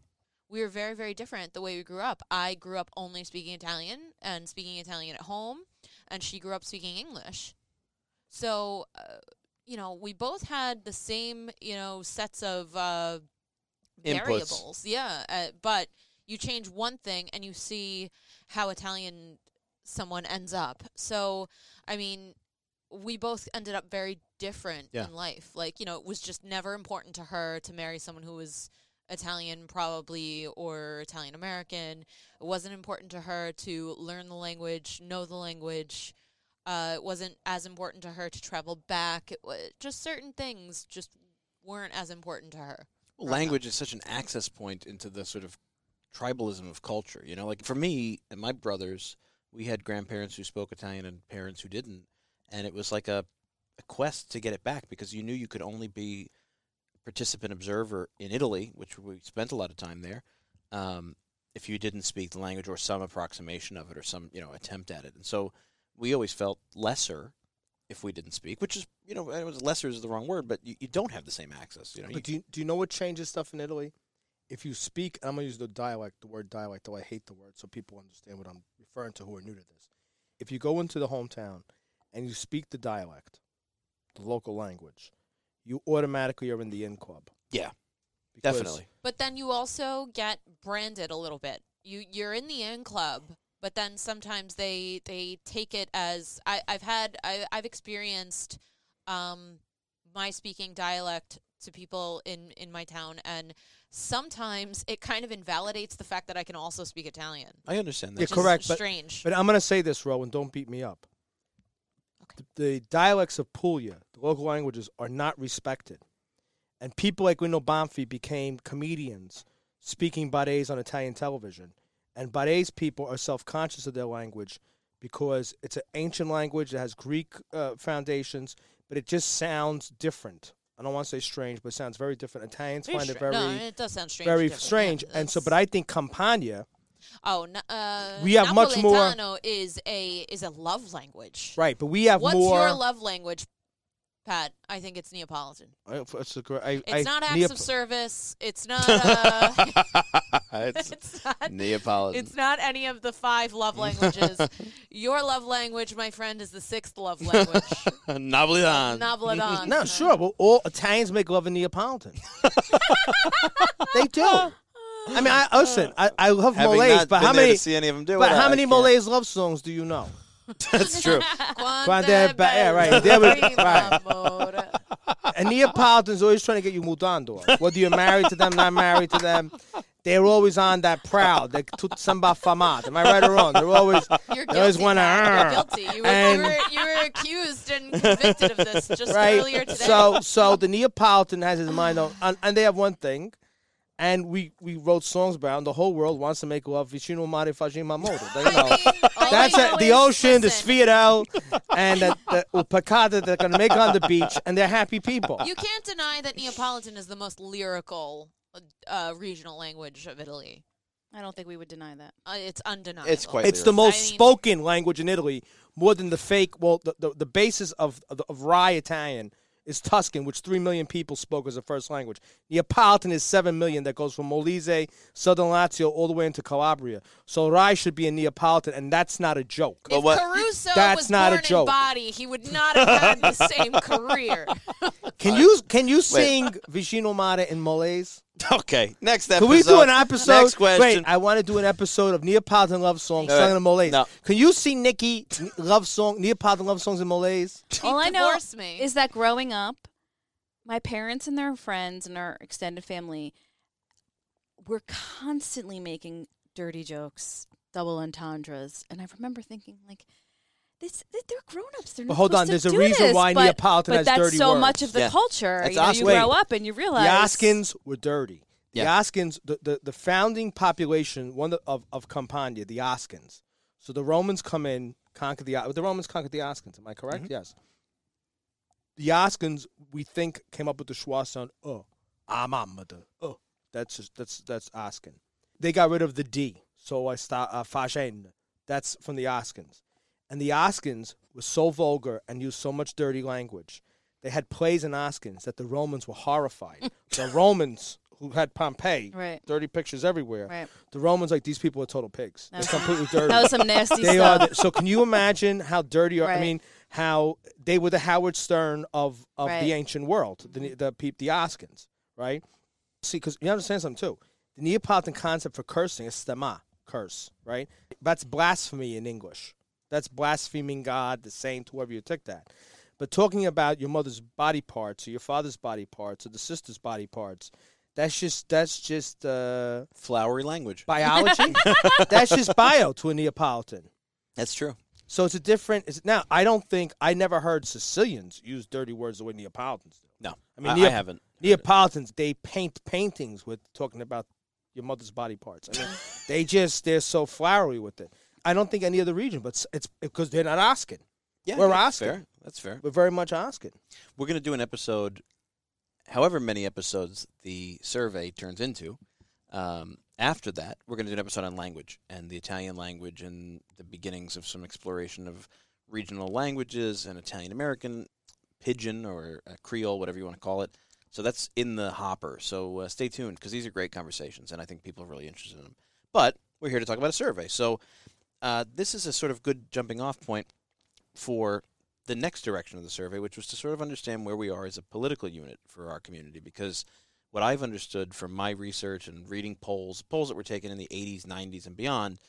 we were very very different the way we grew up. I grew up only speaking Italian and speaking Italian at home, and she grew up speaking English. So, uh, you know, we both had the same, you know, sets of uh, variables. Yeah, uh, but you change one thing and you see how Italian someone ends up. So, I mean, we both ended up very different Yeah. in life. Like, you know, it was just never important to her to marry someone who was Italian, probably, or Italian American. It wasn't important to her to learn the language, know the language. Uh, it wasn't as important to her to travel back. It was just certain things just weren't as important to her. Well, growing up. language is such an access point into the sort of tribalism of culture. You know, like for me and my brothers, we had grandparents who spoke Italian and parents who didn't, and it was like a, a quest to get it back because you knew you could only be participant observer in Italy, which we spent a lot of time there. Um, if you didn't speak the language or some approximation of it or some you know attempt at it, and so we always felt lesser if we didn't speak, which is you know it was lesser is the wrong word, but you, you don't have the same access. You know, you, do you, do you know what changes stuff in Italy? If you speak, I'm gonna use the dialect, the word dialect, though I hate the word, so people understand what I'm referring to who are new to this. If you go into the hometown and you speak the dialect, the local language, you automatically are in the in club. Yeah, definitely. But then you also get branded a little bit. You you're in the in club, but then sometimes they they take it as I, I've had I, I've experienced um, my speaking dialect to people in in my town, and sometimes it kind of invalidates the fact that I can also speak Italian. I understand that. Yeah, which correct, but- strange. But I'm going to say this, Rowan. Don't beat me up. Okay. The, the dialects of Puglia, the local languages, are not respected. And people like Lino Banfi became comedians speaking Barese on Italian television. And Barese people are self conscious of their language because it's an ancient language that has Greek uh, foundations, but it just sounds different. I don't want to say strange, but it sounds very different. Italians Very find it very, no, it does sound strange. very different, yeah, strange. and so, but I think Campania, Oh, uh, We have much more- is a is a love language. right? But we have What's more. your love language, Pat? I think it's Neapolitan. I- It's, a, gr- I, It's I, not acts Neap- of service. It's not. Uh, it's it's not. Neapolitan. It's not any of the five love languages. Your love language, my friend, is the sixth love language. Napolitan. Napoletan. No, sure. Well, all Italians make love in Neapolitan. they do. I mean, I listen. I, I love Having Molise, not but been how there many? to see any of them do But it, how I many can't- Molise love songs do you know? That's true. Quante ba- yeah, right. belle There we- right. And Neapolitans always trying to get you mudando. Whether you're married to them, not married to them, they're always on that proud. They're tut samba famat. Am I right or wrong? They're always. You're They always guilty. wanna, You're guilty. You were, And- you, were, you were accused and convicted of this just right. earlier today. So, so the Neapolitan has his mind on, and, and they have one thing, and we we wrote songs about. And the whole world wants to make love. Vicino mare facima moto. They I know. mean, all That's I it. know The ocean, the listen, Sfiro, and the, the Upacata they're going to make on the beach, and they're happy people. You can't deny that Neapolitan is the most lyrical uh, regional language of Italy. I don't think we would deny that. Uh, it's undeniable. It's quite It's the most I mean- spoken language in Italy, more than the fake. Well, the, the, the basis of, of, of Rai Italian is Tuscan, which 3 million people spoke as a first language. Neapolitan is 7 million that goes from Molise, southern Lazio, all the way into Calabria. So Rai should be a Neapolitan, and that's not a joke. If what- Caruso That's was not a born joke. in body, he would not have had the same career. Can you can you sing Vicino Mare in Molise? Okay, next episode. Can we do an episode? Next question. Wait, I want to do an episode of Neapolitan love songs No, sung in Molise. no. Can you see Nikki love song Neapolitan love songs in Molise? All I know me. is that growing up, my parents and their friends and our extended family were constantly making dirty jokes, double entendres, and I remember thinking like. This, they're grown-ups. They're But not hold on, supposed to there's a do reason this, why but, Neapolitan but has that's so much of the Yeah. culture. That's You, know, you Oscar. grow up and you realize The Oscans were dirty. Yeah. The Oscans, the, the, the founding population one of, of, of Campania, the Oscans. So the Romans come in, conquer the the Romans conquered the Oscans. Am I correct? Mm-hmm. Yes. The Oscans, we think, came up with the schwa sound. Oh, amamada. Oh, that's just, that's that's Oscan. They got rid of the D, so I start uh, Fagen. That's from the Oscans, and the Oscans was so vulgar and used so much dirty language. They had plays in Oscans that the Romans were horrified. the Romans who had Pompeii, Right. dirty pictures everywhere. Right. The Romans like these people are total pigs. They're completely dirty. That was some nasty they stuff. are. so can you imagine how dirty? Are, I mean, how they were the Howard Stern of of Right. the ancient world, the the the Oscans, right? See, because you understand something too. The Neapolitan concept for cursing is stema, curse, right? That's blasphemy in English. That's blaspheming God, the saint, whoever you took that. But talking about your mother's body parts or your father's body parts or the sister's body parts, that's just that's just uh, Flowery language. biology. that's just bio to a Neapolitan. That's true. So it's a different. It's, now I don't think I never heard Sicilians use dirty words the way Neapolitans do. No, I mean, I, I haven't. Neapolitans they paint paintings with talking about your mother's body parts. I mean, they just they're so flowery with it. I don't think any other region, but it's- it's because they're not asking. Yeah, We're that's asking. fair. That's fair. We're very much asking. We're going to do an episode, however many episodes the survey turns into. Um, after that, we're going to do an episode on language and the Italian language and the beginnings of some exploration of regional languages and Italian American, Pidgin or uh, Creole, whatever you want to call it. So that's in the hopper. So uh, stay tuned because these are great conversations and I think people are really interested in them. But we're here to talk about a survey. So uh, this is a sort of good jumping off point for the next direction of the survey, which was to sort of understand where we are as a political unit for our community. Because what I've understood from my research and reading polls, polls that were taken in the 80s, 90s, and beyond,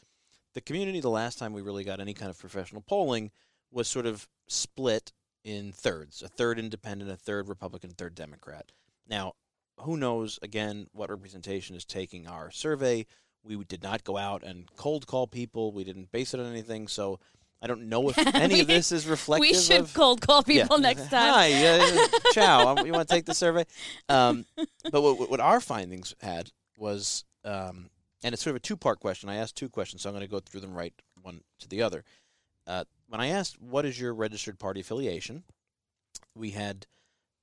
the community, the last time we really got any kind of professional polling, was sort of split in thirds a third independent, a third Republican, third Democrat. now, who knows again what representation is taking our survey? We did not go out and cold call people. We didn't base it on anything. So I don't know if any of this is reflective. we should of, cold call Yeah. people next time. Hi, uh, ciao. You want to take the survey? Um, but what, what our findings had was, um, and it's sort of a two-part question. I asked two questions, so I'm going to go through them right one to the other. Uh, when I asked, "What is your registered party affiliation?" we had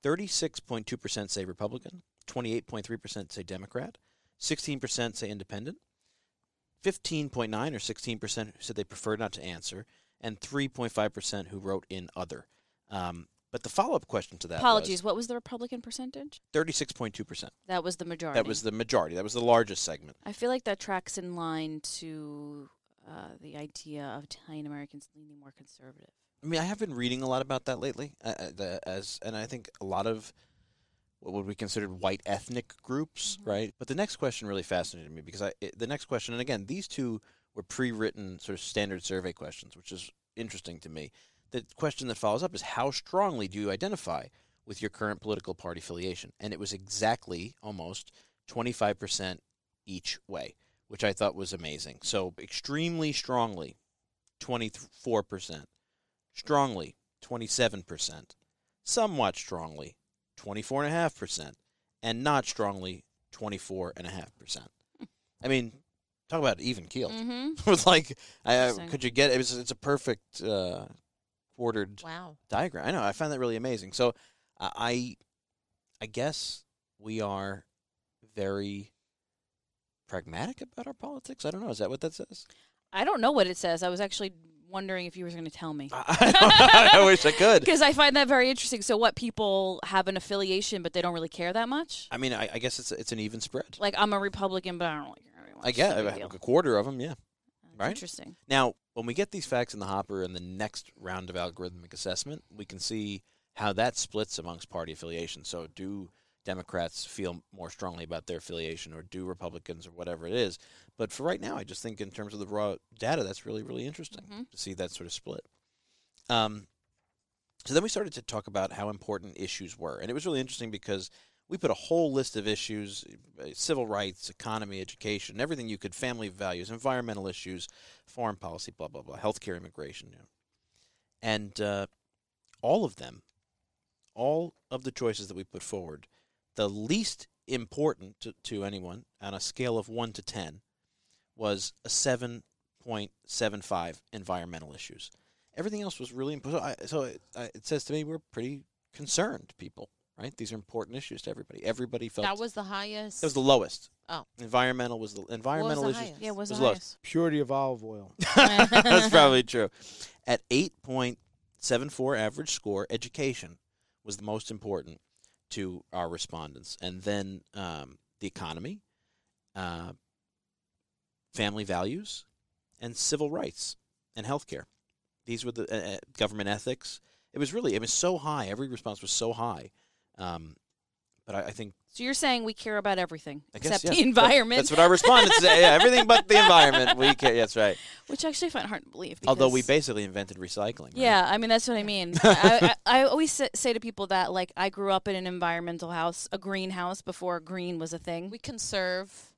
36.2% say Republican, 28.3% say Democrat, 16% say Independent, 15.9 or 16% who said they preferred not to answer, and 3.5% who wrote in other. Um, but the follow-up question to that Apologies. What was the Republican percentage? 36.2%. That was the majority. That was the majority. That was the largest segment. I feel like that tracks in line to uh, the idea of Italian Americans leaning more conservative. I mean, I have been reading a lot about that lately, uh, uh, the, as and I think a lot of what would be considered white ethnic groups, Mhm. right? But the next question really fascinated me because I it, the next question, and again, these two were pre-written sort of standard survey questions, which is interesting to me. The question that follows up is how strongly do you identify with your current political party affiliation? And it was exactly almost 25% each way, which I thought was amazing. So extremely strongly, 24%. Strongly, 27%. Somewhat strongly, 24.5%. And not strongly, 24.5%. I mean, talk about even keeled. Mm-hmm. It was like, I, uh, could you get it? Was, it's a perfect uh, quartered Wow. diagram. I know. I find that really amazing. So uh, I, I guess we are very pragmatic about our politics. I don't know. Is that what that says? I don't know what it says. I was actually wondering if you were going to tell me. I, I wish I could. Because I find that very interesting. So, what people have an affiliation, but they don't really care that much? I mean, I, I guess it's it's an even spread. Like, I'm a Republican, but I don't really care very much. I get It's no a, big a quarter of them. Yeah. That's right? Interesting. Now, when we get these facts in the hopper in the next round of algorithmic assessment, we can see how that splits amongst party affiliations. So, do Democrats feel more strongly about their affiliation, or do Republicans, or whatever it is? But for right now, I just think in terms of the raw data, that's really, really interesting Mhm. to see that sort of split. Um, so then we started to talk about how important issues were, and it was really interesting because we put a whole list of issues: uh, civil rights, economy, education, everything you could, family values, environmental issues, foreign policy, blah blah blah, healthcare, immigration, you know. and uh, all of them, all of the choices that we put forward, the least important to, to anyone on a scale of one to ten was a seven point seven five environmental issues. Everything else was really important. So, I, so it, I, it says to me we're pretty concerned people, right? These are important issues to everybody. Everybody felt That was the highest. that was the lowest. Oh. environmental was the environmental the issues. highest? Yeah, it was was the low. highest. Purity of olive oil. That's probably true. At 8.74 average score, education was the most important to our respondents. And then um, the economy, uh, family values, and civil rights and healthcare. These were the uh, uh, government ethics. It was really, it was so high. Every response was so high. Um, but I, I think So, you're saying we care about everything I guess, except yeah. the environment, that's what our respondents say. Uh, yeah, everything but the environment. We care. That's right. which I actually find hard to believe. Although we basically invented recycling. right? Yeah, I mean that's what I mean. I, I, I always say to people that like I grew up in an environmental house, a greenhouse before green was a thing. We conserve.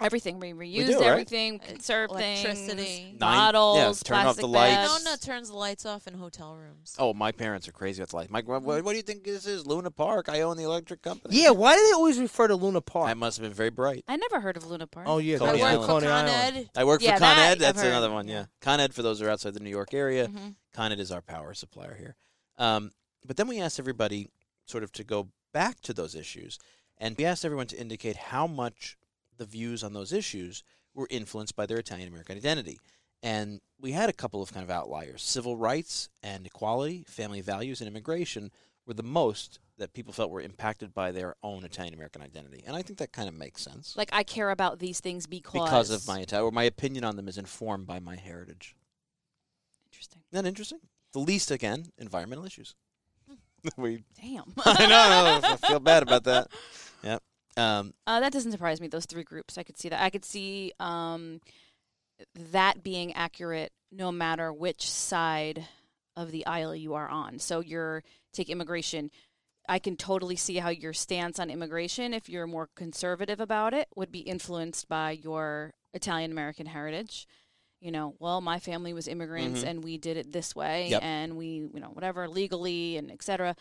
Everything we reused, do, right? everything, conserved electricity. things, bottles, yeah, turn off the lights. bags. No, no, turns the lights off in hotel rooms. Oh, my parents are crazy with life. Mike, what, what do you think this is? Luna Park. I own the electric company. Yeah, why do they always refer to Luna Park? I must have been very bright. I never heard of Luna Park. oh yeah, Coney I work Coney for Con Ed. I work Yeah, for Con that Ed. That's another one. Yeah. Yeah. Con Ed, for those who are outside the New York area, Mhm. Con Ed is our power supplier here. Um, but then we asked everybody sort of to go back to those issues, and we asked everyone to indicate how much the views on those issues were influenced by their Italian American identity. And we had a couple of kind of outliers. Civil rights and equality, family values, and immigration were the most that people felt were impacted by their own Italian American identity. And I think that kind of makes sense. Like I care about these things because because of my Italian, or my opinion on them is informed by my heritage. interesting. Isn't that interesting? The least, again, environmental issues. Hmm. we, Damn. I know, I feel bad about that. Yep. Um, Uh, that doesn't surprise me. Those three groups, I could see that. I could see um, that being accurate, no matter which side of the aisle you are on. So you're take immigration. I can totally see how your stance on immigration, if you're more conservative about it, would be influenced by your Italian American heritage. You know, well, my family was immigrants Mhm. and we did it this way Yep. and we, you know, whatever, legally and et cetera.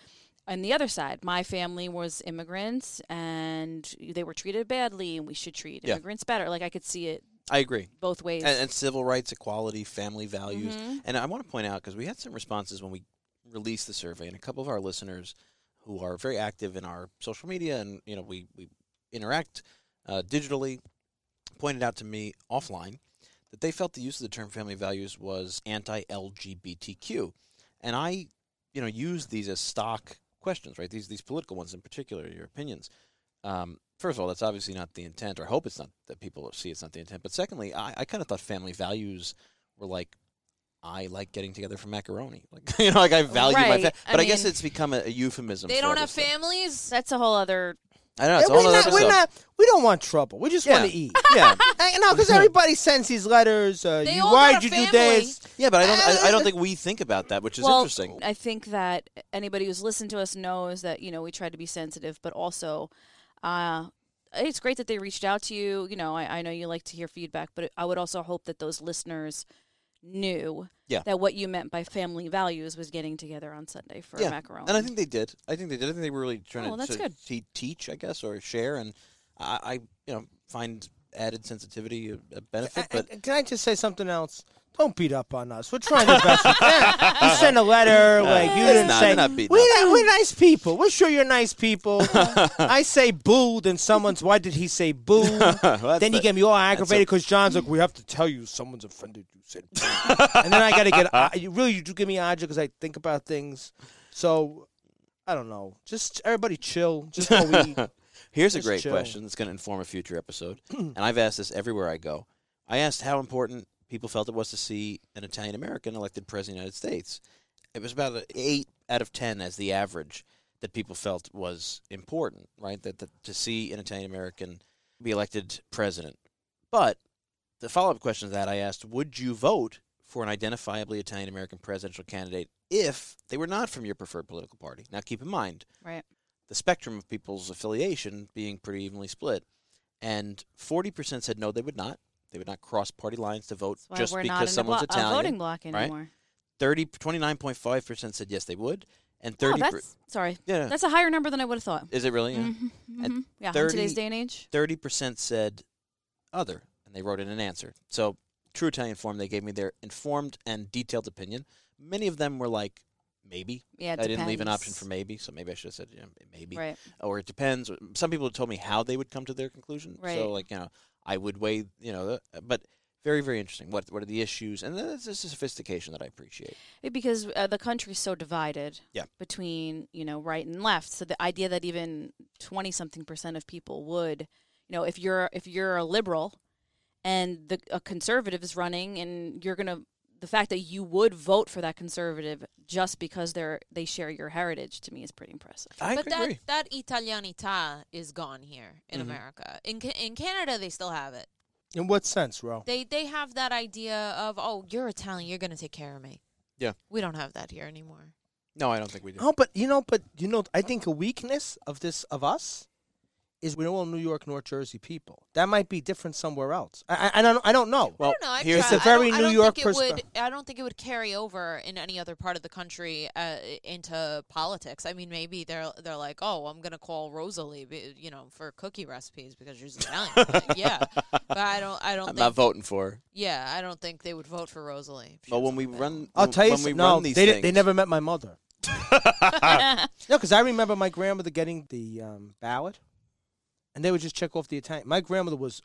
On the other side, my family was immigrants and they were treated badly and we should treat Yeah. immigrants better. Like I could see it I agree. both ways. And, and civil rights, equality, family values. Mhm. And I want to point out because we had some responses when we released the survey, and a couple of our listeners who are very active in our social media and you know we we interact uh, digitally pointed out to me offline that they felt the use of the term family values was anti-LGBTQ, and I you know use these as stock questions, right? These these political ones in particular, your opinions. Um, first of all, that's obviously not the intent, or I hope it's not that people see it's not the intent. But secondly, I, I kind of thought family values were like I like getting together for macaroni. Like you know, like I value my Right. family. I But I, guess mean- it's become a, a euphemism. They don't have stuff. families. That's a whole other. I know it's Yeah, all we're, another not, we're not. We don't want trouble. We just Yeah. want to eat. Yeah, Hey, no, because everybody sends these letters. Uh, They you, all why got did a you do family. this? yeah, but I don't. I, I don't think we think about that, which is well, interesting. I think that anybody who's listened to us knows that you know we try to be sensitive, but also, uh, it's great that they reached out to you. You know, I, I know you like to hear feedback, but I would also hope that those listeners knew Yeah. that what you meant by family values was getting together on Sunday for Yeah, macaroni. And I think they did. I think they did. I think they were really trying Oh, to, that's to good. te- teach, I guess, or share. And I, I, you know, find added sensitivity a, a benefit. But Uh, Can I just say something else? Don't beat up on us. We're trying the best we can. You sent a letter, like you didn't not- say. they're not beating we're, up. we're nice people. We're sure you're nice people. I say boo, then someone's. Why did he say boo? Then you get me all aggravated because John's like, we have to tell you someone's offended. You said, boo. and then I got to get. Uh, you really, you do give me agita because I think about things. So I don't know. Just everybody chill. Just eat. Here's a Just great chill. question that's going to inform a future episode. and I've asked this everywhere I go. I asked how important people felt it was to see an Italian American elected president of the United States. It was about eight out of ten as the average that people felt was important, right? That, that to see an Italian American be elected president. But the follow up question to that, I asked, would you vote for an identifiably Italian American presidential candidate if they were not from your preferred political party? Now, keep in mind, right. the spectrum of people's affiliation being pretty evenly split. And 40% said no, they would not. They would not cross party lines to vote just because someone's blo- uh, Italian. voting block right? anymore. 30, 29.5% said yes, they would. And Oh, 30 that's sorry. yeah. That's a higher number than I would have thought. is it really? Yeah. Mhm, And mhm. Yeah, in today's day and age. 30% said other, and they wrote in an answer. So, true Italian form, they gave me their informed and detailed opinion. Many of them were like, maybe. Yeah, it I didn't leave an option for maybe, so maybe I should have said yeah, maybe. Right. or it depends. Some people told me how they would come to their conclusion. Right. So, like you know, I would weigh, you know, the, but very, very interesting. What what are the issues? And just a sophistication that I appreciate. Because uh, the country's so divided Yeah. between you know right and left so the idea that even 20 something percent of people would you know if you're if you're a liberal and the a conservative is running and you're going to the fact that you would vote for that conservative just because they're they share your heritage to me is pretty impressive I but that agree. that Italianità is gone here in Mhm. America. In in Canada, they still have it. In what sense, Ro? They they have that idea of oh, you're Italian, you're gonna take care of me. Yeah. we don't have that here anymore. No, I don't think we do. Oh, but you know, but you know, I think a weakness of this of us is we're all New York, North Jersey people. That might be different somewhere else. I, I, I don't, I don't know. Well, I don't know. Here's tried- It's a I very New York think it would. perspe- I don't think it would carry over in any other part of the country uh, into politics. I mean, maybe they're they're like, oh, I'm gonna call Rosalie, you know, for cookie recipes because she's Italian. Like, yeah, but I don't. I don't I'm think. not voting for. her. yeah, I don't think they would vote for Rosalie. But when we run, I'll tell you when something. we No, run these they, things, di- they never met my mother. No, because I remember my grandmother getting the um, ballot, and they would just check off the Italian. My grandmother was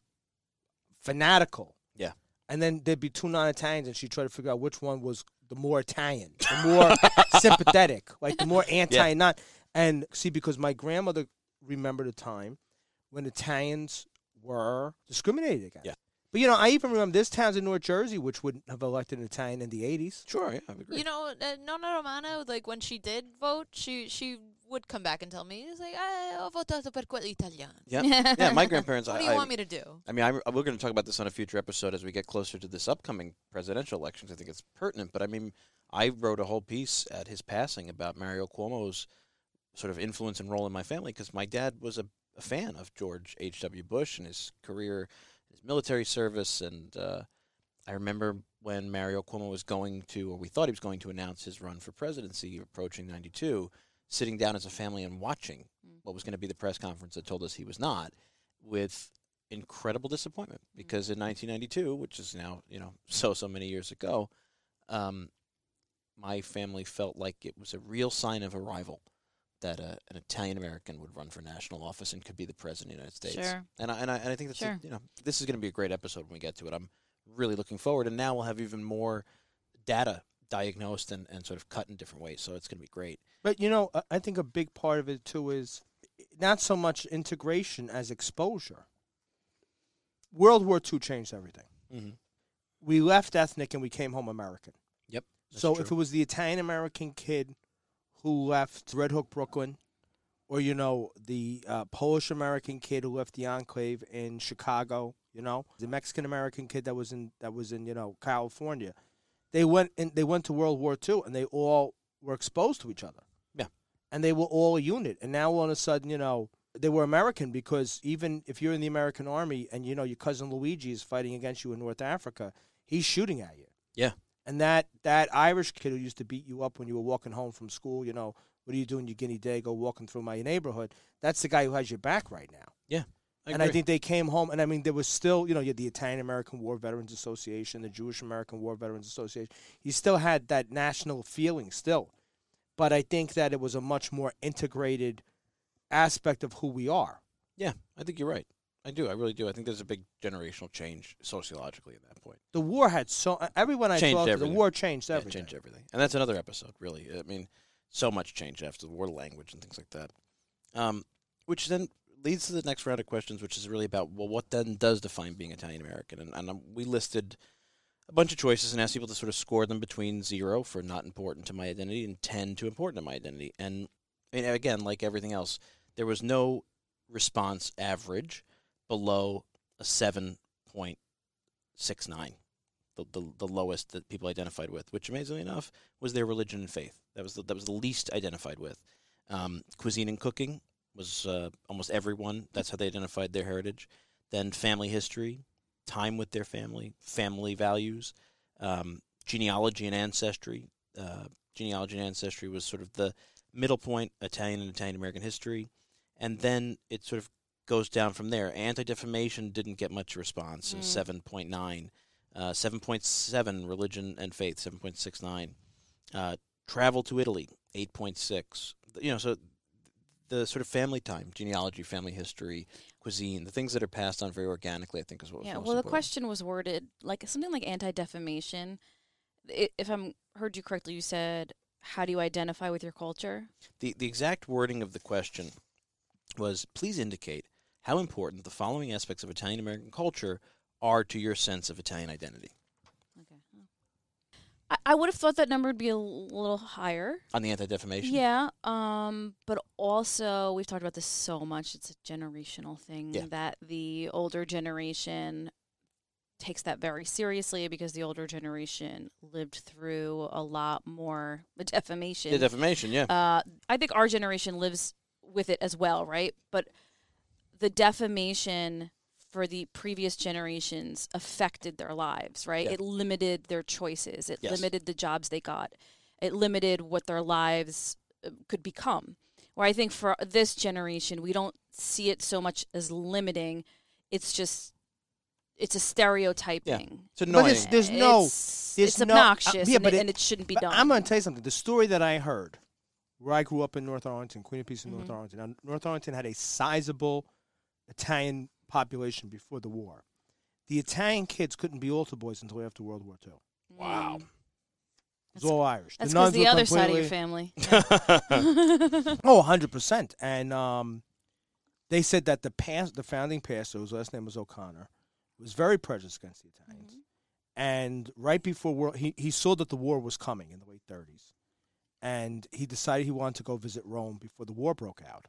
fanatical. Yeah. And then there'd be two non-Italians, and she'd try to figure out which one was the more Italian, the more sympathetic, like the more anti not. And see, because my grandmother remembered a time when Italians were discriminated against. Yeah. But you know, I even remember there's towns in North Jersey which wouldn't have elected an Italian in the '80s. Sure, yeah, I agree. You know, uh, Nonna Romano, like when she did vote, she she would come back and tell me, he's like I ho votato per quello italiano." yeah, yeah. My grandparents. What I, do you I, want me to do? I mean, I, we're going to talk about this on a future episode as we get closer to this upcoming presidential election. I think it's pertinent. But I mean, I wrote a whole piece at his passing about Mario Cuomo's sort of influence and role in my family because my dad was a, a fan of George H.W. Bush and his career, his military service. And uh, I remember when Mario Cuomo was going to, or we thought he was going to announce his run for presidency approaching 92, sitting down as a family and watching Mm. what was going to be the press conference that told us he was not with incredible disappointment because in 1992, which is now, you know, so, so many years ago, um, my family felt like it was a real sign of arrival that uh, an Italian American would run for national office and could be the president of the United States. Sure. And I and I, and I think that's a- you know this is going to be a great episode when we get to it. I'm really looking forward, and now we'll have even more data diagnosed and, and sort of cut in different ways. So it's going to be great. But you know, I- think a big part of it too is not so much integration as exposure. World War II changed everything. Mm-hmm. We left ethnic and we came home American. Yep. so true. if it was the Italian American kid who left Red Hook, Brooklyn, or you know the uh, Polish American kid who left the Enclave in Chicago, you know the Mexican American kid that was in that was in you know California, they went and they went to World War II and they all were exposed to each other. Yeah. and they were all a unit. And now all of a sudden, you know, they were American because even if you're in the American Army and you know your cousin Luigi is fighting against you in North Africa, he's shooting at you. Yeah. And that that Irish kid who used to beat you up when you were walking home from school, you know, what are you doing, you guinea dago, walking through my neighborhood? That's the guy who has your back right now. I and I think they came home, and I mean, there was still, you know, you had the Italian American War Veterans Association, the Jewish American War Veterans Association. You still had that national feeling still, but I think that it was a much more integrated aspect of who we are. yeah, I think you're right. I do. I really do. I think there's a big generational change sociologically at that point. The war had so everyone I Changed talked to, the war changed Yeah, everything. changed everything, and that's another episode. Really, I mean, so much changed after the war, language and things like that. Um, which then leads to the next round of questions, which is really about well, what then does define being Italian American? And, and um, we listed a bunch of choices and asked people to sort of score them between zero for not important to my identity and ten to important to my identity. And mean, again, like everything else, there was no response average below a seven point six nine the, the the lowest that people identified with, which amazingly enough was their religion and faith. That was the, that was the least identified with. Um, cuisine and cooking was uh, almost everyone. That's how they identified their heritage. Then family history, time with their family, family values, um, genealogy and ancestry. Uh, genealogy and ancestry was sort of the middle point, Italian and Italian American history, and then it sort of goes down from there. Anti defamation didn't get much response, Mm. seven point nine. Uh, 7.7 religion and faith 7.69 uh, travel to italy 8.6 you know so the sort of family time genealogy family history cuisine the things that are passed on very organically i think is what was Yeah, well, the important. question was worded like something like anti defamation. If I'm heard you correctly, you said, "How do you identify with your culture?" the, the exact wording of the question was please indicate how important the following aspects of italian american culture are to your sense of italian identity. I, I would have thought that number would be a little higher. on the anti-defamation Yeah. Um. But also, we've talked about this so much. It's a generational thing Yeah. that the older generation takes that very seriously because the older generation lived through a lot more defamation. the defamation yeah Uh, I think our generation lives with it as well, right? But the defamation for the previous generations affected their lives, right? Yeah. It limited their choices. It Yes. limited the jobs they got. It limited what their lives uh, could become. Where I think for this generation, we don't see it so much as limiting. It's just it's a stereotyping. it's annoying But it's, there's no, it's, there's it's no- uh, obnoxious yeah, and, but it, it- and it shouldn't be done. I'm going to tell you something. The story that I heard, where I grew up in North Arlington, Queen of Peace in North Mhm. Arlington. Now, North Arlington had a sizable Italian population before the war. The Italian kids couldn't be altar boys until after World War II. Wow. It's all Irish. That's the because nuns the were other side of your family. Oh, 100%. And um, they said that the past, the founding pastor, whose last name was O'Connor, was very prejudiced against the Italians. And right before war, he, he saw that the war was coming in the late 30s. And he decided he wanted to go visit Rome before the war broke out.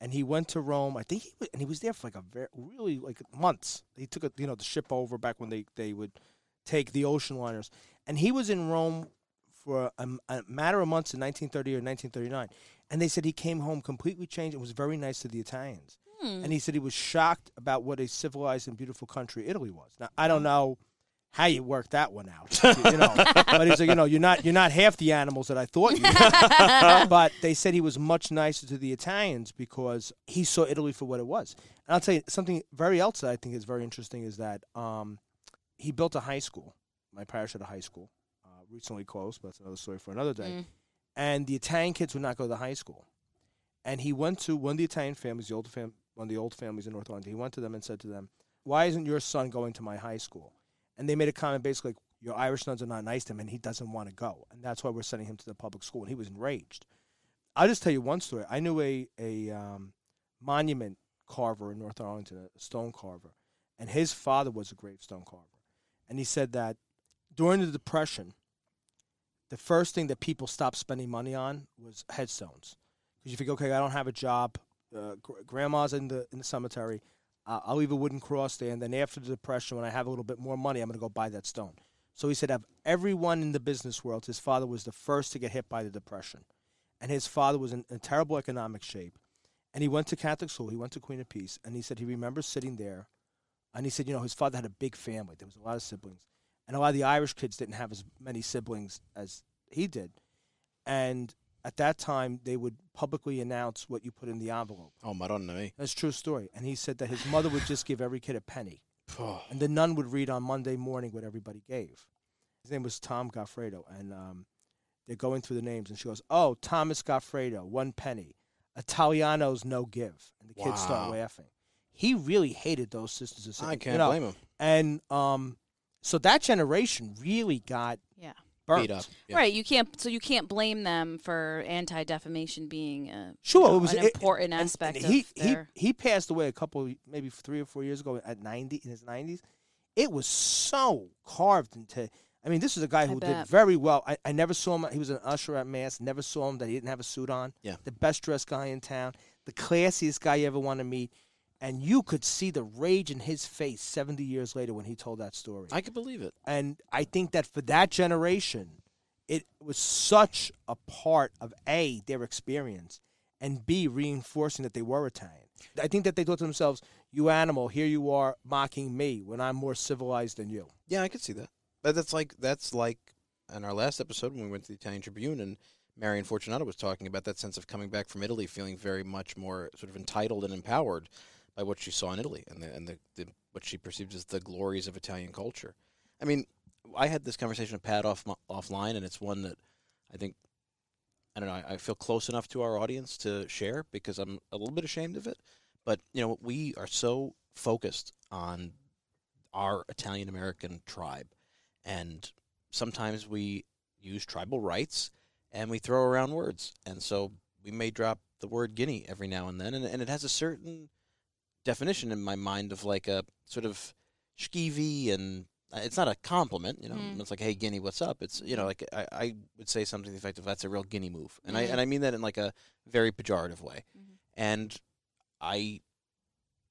And he went to Rome. I think he was, and he was there for like a very, really like months. He took a, you know the ship over back when they, they would take the ocean liners. And he was in Rome for a, a matter of months in 1930 or 1939 And they said he came home completely changed and was very nice to the Italians. Hmm. And he said he was shocked about what a civilized and beautiful country Italy was. Now I don't know how you worked that one out, you know. but he's like, you know, you're not you're not half the animals that I thought you were. but they said he was much nicer to the Italians because he saw Italy for what it was. And I'll tell you something very else that I think is very interesting is that um, he built a high school. My parish had a high school, uh, recently closed, but that's another story for another day. Mm. And the Italian kids would not go to the high school. And he went to one of the Italian families, the old fam- one of the old families in North Arlington. He went to them and said to them, "Why isn't your son going to my high school?" And they made a comment basically, like, "Your Irish nuns are not nice to him, and he doesn't want to go, and that's why we're sending him to the public school." And he was enraged. I'll just tell you one story. I knew a a um, monument carver in North Arlington, a stone carver, and his father was a gravestone carver, and he said that during the Depression, the first thing that people stopped spending money on was headstones, because you think, okay, I don't have a job, uh, gr- grandma's in the in the cemetery, uh, I'll leave a wooden cross there, and then after the Depression, when I have a little bit more money, I'm going to go buy that stone. So he said, of everyone in the business world, his father was the first to get hit by the Depression, and his father was in, in terrible economic shape, and he went to Catholic school. He went to Queen of Peace, and he said he remembers sitting there, and he said, you know, his father had a big family. There was a lot of siblings, and a lot of the Irish kids didn't have as many siblings as he did, and at that time they would publicly announce what you put in the envelope. Oh, Madonna me. That's a true story. And he said that his mother would just give every kid a penny. And the nun would read on Monday morning what everybody gave. His name was Tom Goffredo. And um, they're going through the names. And she goes, Oh, Thomas Goffredo, one penny. Italiano's no give. And the kids start laughing. He really hated those sisters and I can't you know. blame him. And um, so that generation really got. Burnt. Beat up. Yeah. Right. You can't. So you can't blame them for anti defamation being a Sure, you know, it was an it- important and- aspect and he, of he their. he passed away a couple, maybe three or four years ago at ninety in his nineties. It was so carved into. I mean, this is a guy who did very well. I, I never saw him. He was an usher at mass. Never saw him that he didn't have a suit on. Yeah. the best dressed guy in town, the classiest guy you ever want to meet, and you could see the rage in his face seventy years later when he told that story. I could believe it. And I think that for that generation, it was such a part of A, their experience, and B, reinforcing that they were Italian. I think that they thought to themselves, you animal, here you are mocking me when I'm more civilized than you. Yeah, I could see that. But that's like that's like in our last episode when we went to the Italian Tribune and Marion Fortunato was talking about that sense of coming back from Italy, feeling very much more sort of entitled and empowered by what she saw in Italy and the, and the, the what she perceived as the glories of Italian culture. I mean, I had this conversation with Pat off offline, and it's one that I think I don't know. I, I feel close enough to our audience to share because I'm a little bit ashamed of it. But you know, we are so focused on our Italian American tribe, and sometimes we use tribal rights and we throw around words, and so we may drop the word Guinea every now and then, and, and it has a certain definition in my mind of like a sort of skeevy and uh, it's not a compliment, you know. Mm. It's like, "Hey, Guinea, what's up?" It's you know, like I, I would say something to the effect of, "That's a real Guinea move," and I Mhm. and I mean that in like a very pejorative way. Mhm. And I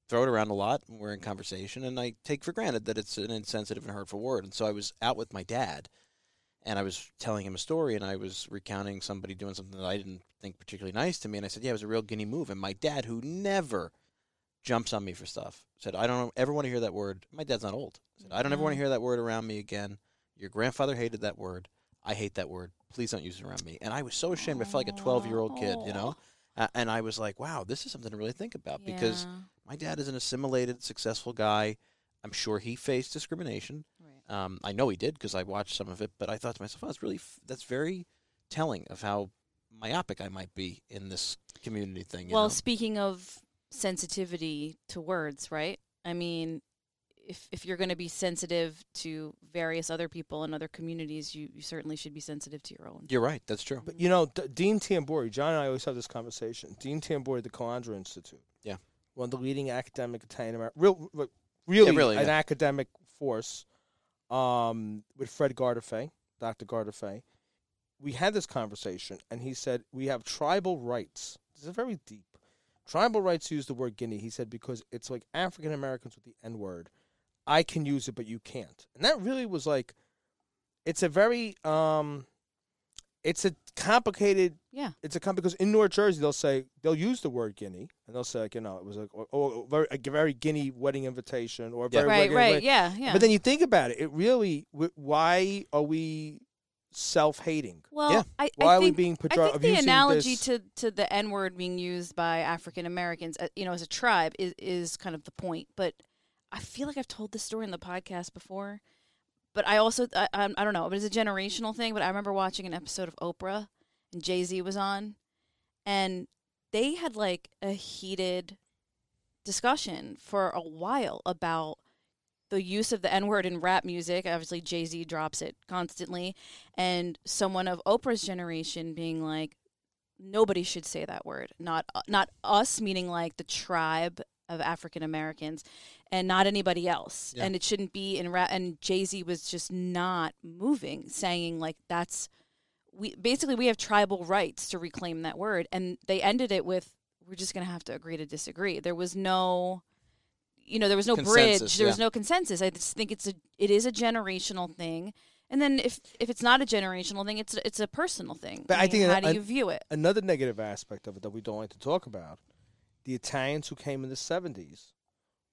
throw it around a lot when we're in conversation, and I take for granted that it's an insensitive and hurtful word. And so I was out with my dad, and I was telling him a story, and I was recounting somebody doing something that I didn't think particularly nice to me, and I said, "Yeah, it was a real Guinea move." And my dad, who never jumps on me for stuff, said, "I don't ever want to hear that word." My dad's not old. Said, "I don't ever want to Mhm. hear that word around me again." Your grandfather hated that word. I hate that word. Please don't use it around me. And I was so ashamed. I felt like a 12 year old kid, you know? Uh, and I was like, wow, this is something to really think about because my dad is an assimilated, successful guy. I'm sure he faced discrimination. Right. Um, I know he did because I watched some of it, but I thought to myself, oh, that's really, f- that's very telling of how myopic I might be in this community thing. You Well, know? speaking of sensitivity to words, right? I mean, if if you're going to be sensitive to various other people in other communities, you, you certainly should be sensitive to your own. you're right. That's true. But you know, D- Dean Tamburri, John and I always have this conversation. Dean Tamburri, at the Calandra Institute, Yeah. one of the leading academic Italian American, real, re- really, really, an yeah. academic force, um, with Fred Gardaphé, Dr. Gardaphé. We had this conversation, and he said we have tribal rights. This is very deep. Tribal rights use the word Guinea. He said because it's like African Americans with the N word. I can use it, but you can't. And that really was like, it's a very um, it's a complicated. Yeah. It's a com- because in North Jersey they'll say they'll use the word guinea and they'll say like you know it was like or, or very, a very guinea wedding invitation or a Yeah. very Right, right, wedding. yeah, yeah. But then you think about it, it really why are we self-hating? well, Yeah. I, Why I are we think, being I think the analogy this- to, to the N word being used by African Americans, uh, you know, as a tribe, is is kind of the point. But I feel like I've told this story in the podcast before. But I also, I, I, I don't know, but it's a generational thing. But I remember watching an episode of Oprah, and Jay Z was on, and they had like a heated discussion for a while about the use of the N word in rap music. Obviously, Jay Z drops it constantly. And someone of Oprah's generation being like, nobody should say that word. Not, uh, not us, meaning like the tribe of African Americans, and not anybody else. Yeah. And it shouldn't be in rap. And Jay Z was just not moving, saying, like, that's. We basically we have tribal rights to reclaim that word, and they ended it with, "We're just going to have to agree to disagree." There was no, you know, there was no Consensus, bridge. There was no consensus. I just think it's a it is a generational thing. And then if if it's not a generational thing, it's it's a personal thing. But I mean, think how an- do you an- view it? Another negative aspect of it that we don't like to talk about: the Italians who came in the '70s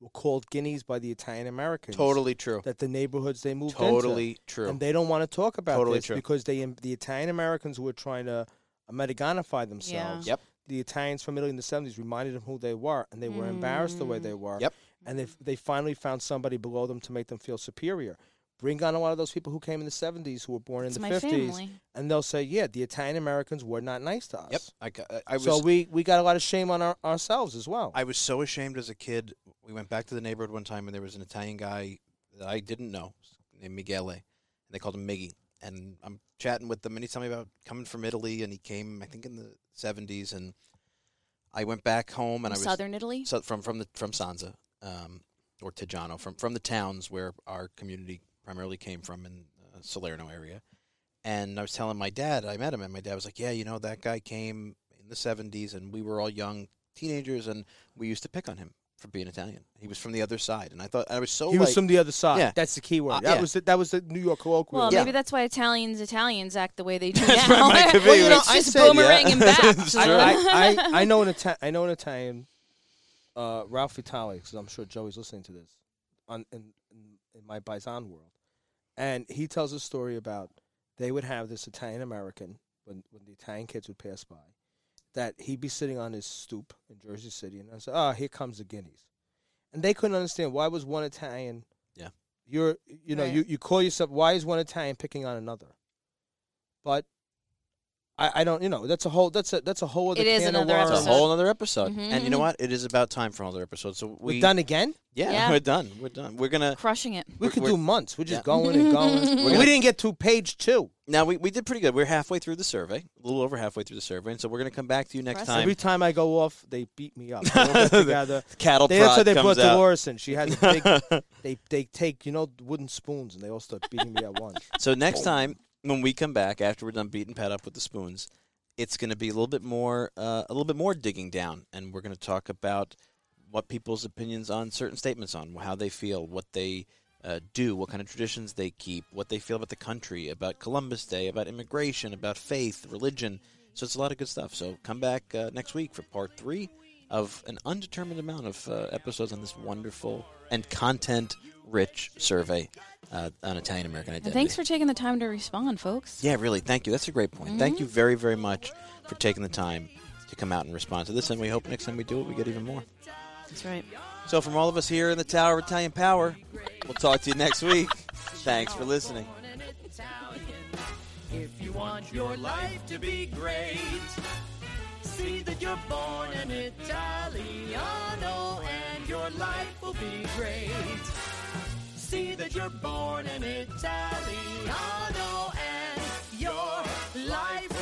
were called guineas by the Italian Americans. Totally true. That the neighborhoods they moved into. Totally true. And they don't want to talk about Totally this true. because they um, the Italian Americans were trying to Americanify themselves. Yep. The Italians from Italy in the seventies reminded them who they were, and they were embarrassed the way mm. they were. Yep. And they they finally found somebody below them to make them feel superior. Bring on a lot of those people who came in the seventies who were born It's in the fifties, family. and they'll say, "Yeah, the Italian Americans were not nice to us." Yep. I, I- I was so we we got a lot of shame on our, ourselves as well. I was so ashamed as a kid. We went back to the neighborhood one time, and there was an Italian guy that I didn't know named Michele, and they called him Miggy. And I'm chatting with them, and he's telling me about coming from Italy, and he came, I think, in the '70s. And I went back home, and I was Southern Italy. so from from the from Sanza um, or Tijano, from from the towns where our community primarily came from in uh, Salerno area. And I was telling my dad, I met him, and my dad was like, "Yeah, you know that guy came in the '70s, and we were all young teenagers, and we used to pick on him for being Italian. He was from the other side, and I thought I was so he like, was from the other side. Yeah. That's the key word. Uh, that yeah. was the, that was the New York colloquial. Well, Yeah. maybe that's why Italians Italians act the way they do That's now. what it might be. Well, you know, it's I just said, yeah. back. It's to I, true. the- I, I, I know an Ita- I know an Italian, uh, Ralph Vitale, because I'm sure Joey's listening to this, on in, in, in my Bison world, and he tells a story about they would have this Italian American when when the Italian kids would pass by, that he'd be sitting on his stoop in Jersey City, and I said, "Oh, here comes the guineas," and they couldn't understand why was one Italian. Yeah. You're, you know, Right. you, you call yourself. Why is one Italian picking on another? But I, I don't, you know, that's a whole, that's a, that's a whole other It is can of another it's a worms. episode. whole other episode. Mhm. And you know what? It is about time for another episode. So we We're done again. Yeah, Yeah. we're done. We're done. We're gonna Crushing it. We We're- could we're- do months. We're just Yeah. going and going. We're And gonna- we didn't get to page two. now we, we did pretty good. We're halfway through the survey, a little over halfway through the survey, and so we're gonna come back to you next Impressive. time. Every time I go off, they beat me up. They all get together. Cattle They, that's prod why they comes brought out. Dolores in. She has a big. they they take you know wooden spoons and they all start beating me at once. So next time when we come back after we're done beating Pat up with the spoons, it's going to be a little bit more, uh, a little bit more digging down, and we're going to talk about what people's opinions on certain statements on how they feel, what they uh, do, what kind of traditions they keep, what they feel about the country, about Columbus Day, about immigration, about faith, religion. So it's a lot of good stuff. So come back uh, next week for part three of an undetermined amount of uh, episodes on this wonderful and content-rich survey uh, on Italian American And identity. thanks for taking the time to respond, folks. Yeah, really. Thank you. That's a great point. Thank you very, very much for taking the time to come out and respond to this. And we hope next time we do it, we get even more. That's right. So, from all of us here in the Tower of Italian Power, we'll talk to you next week. Thanks for listening. If you want your life to be great, see that you're born an Italiano and your life will be great. See that you're born an Italiano and your life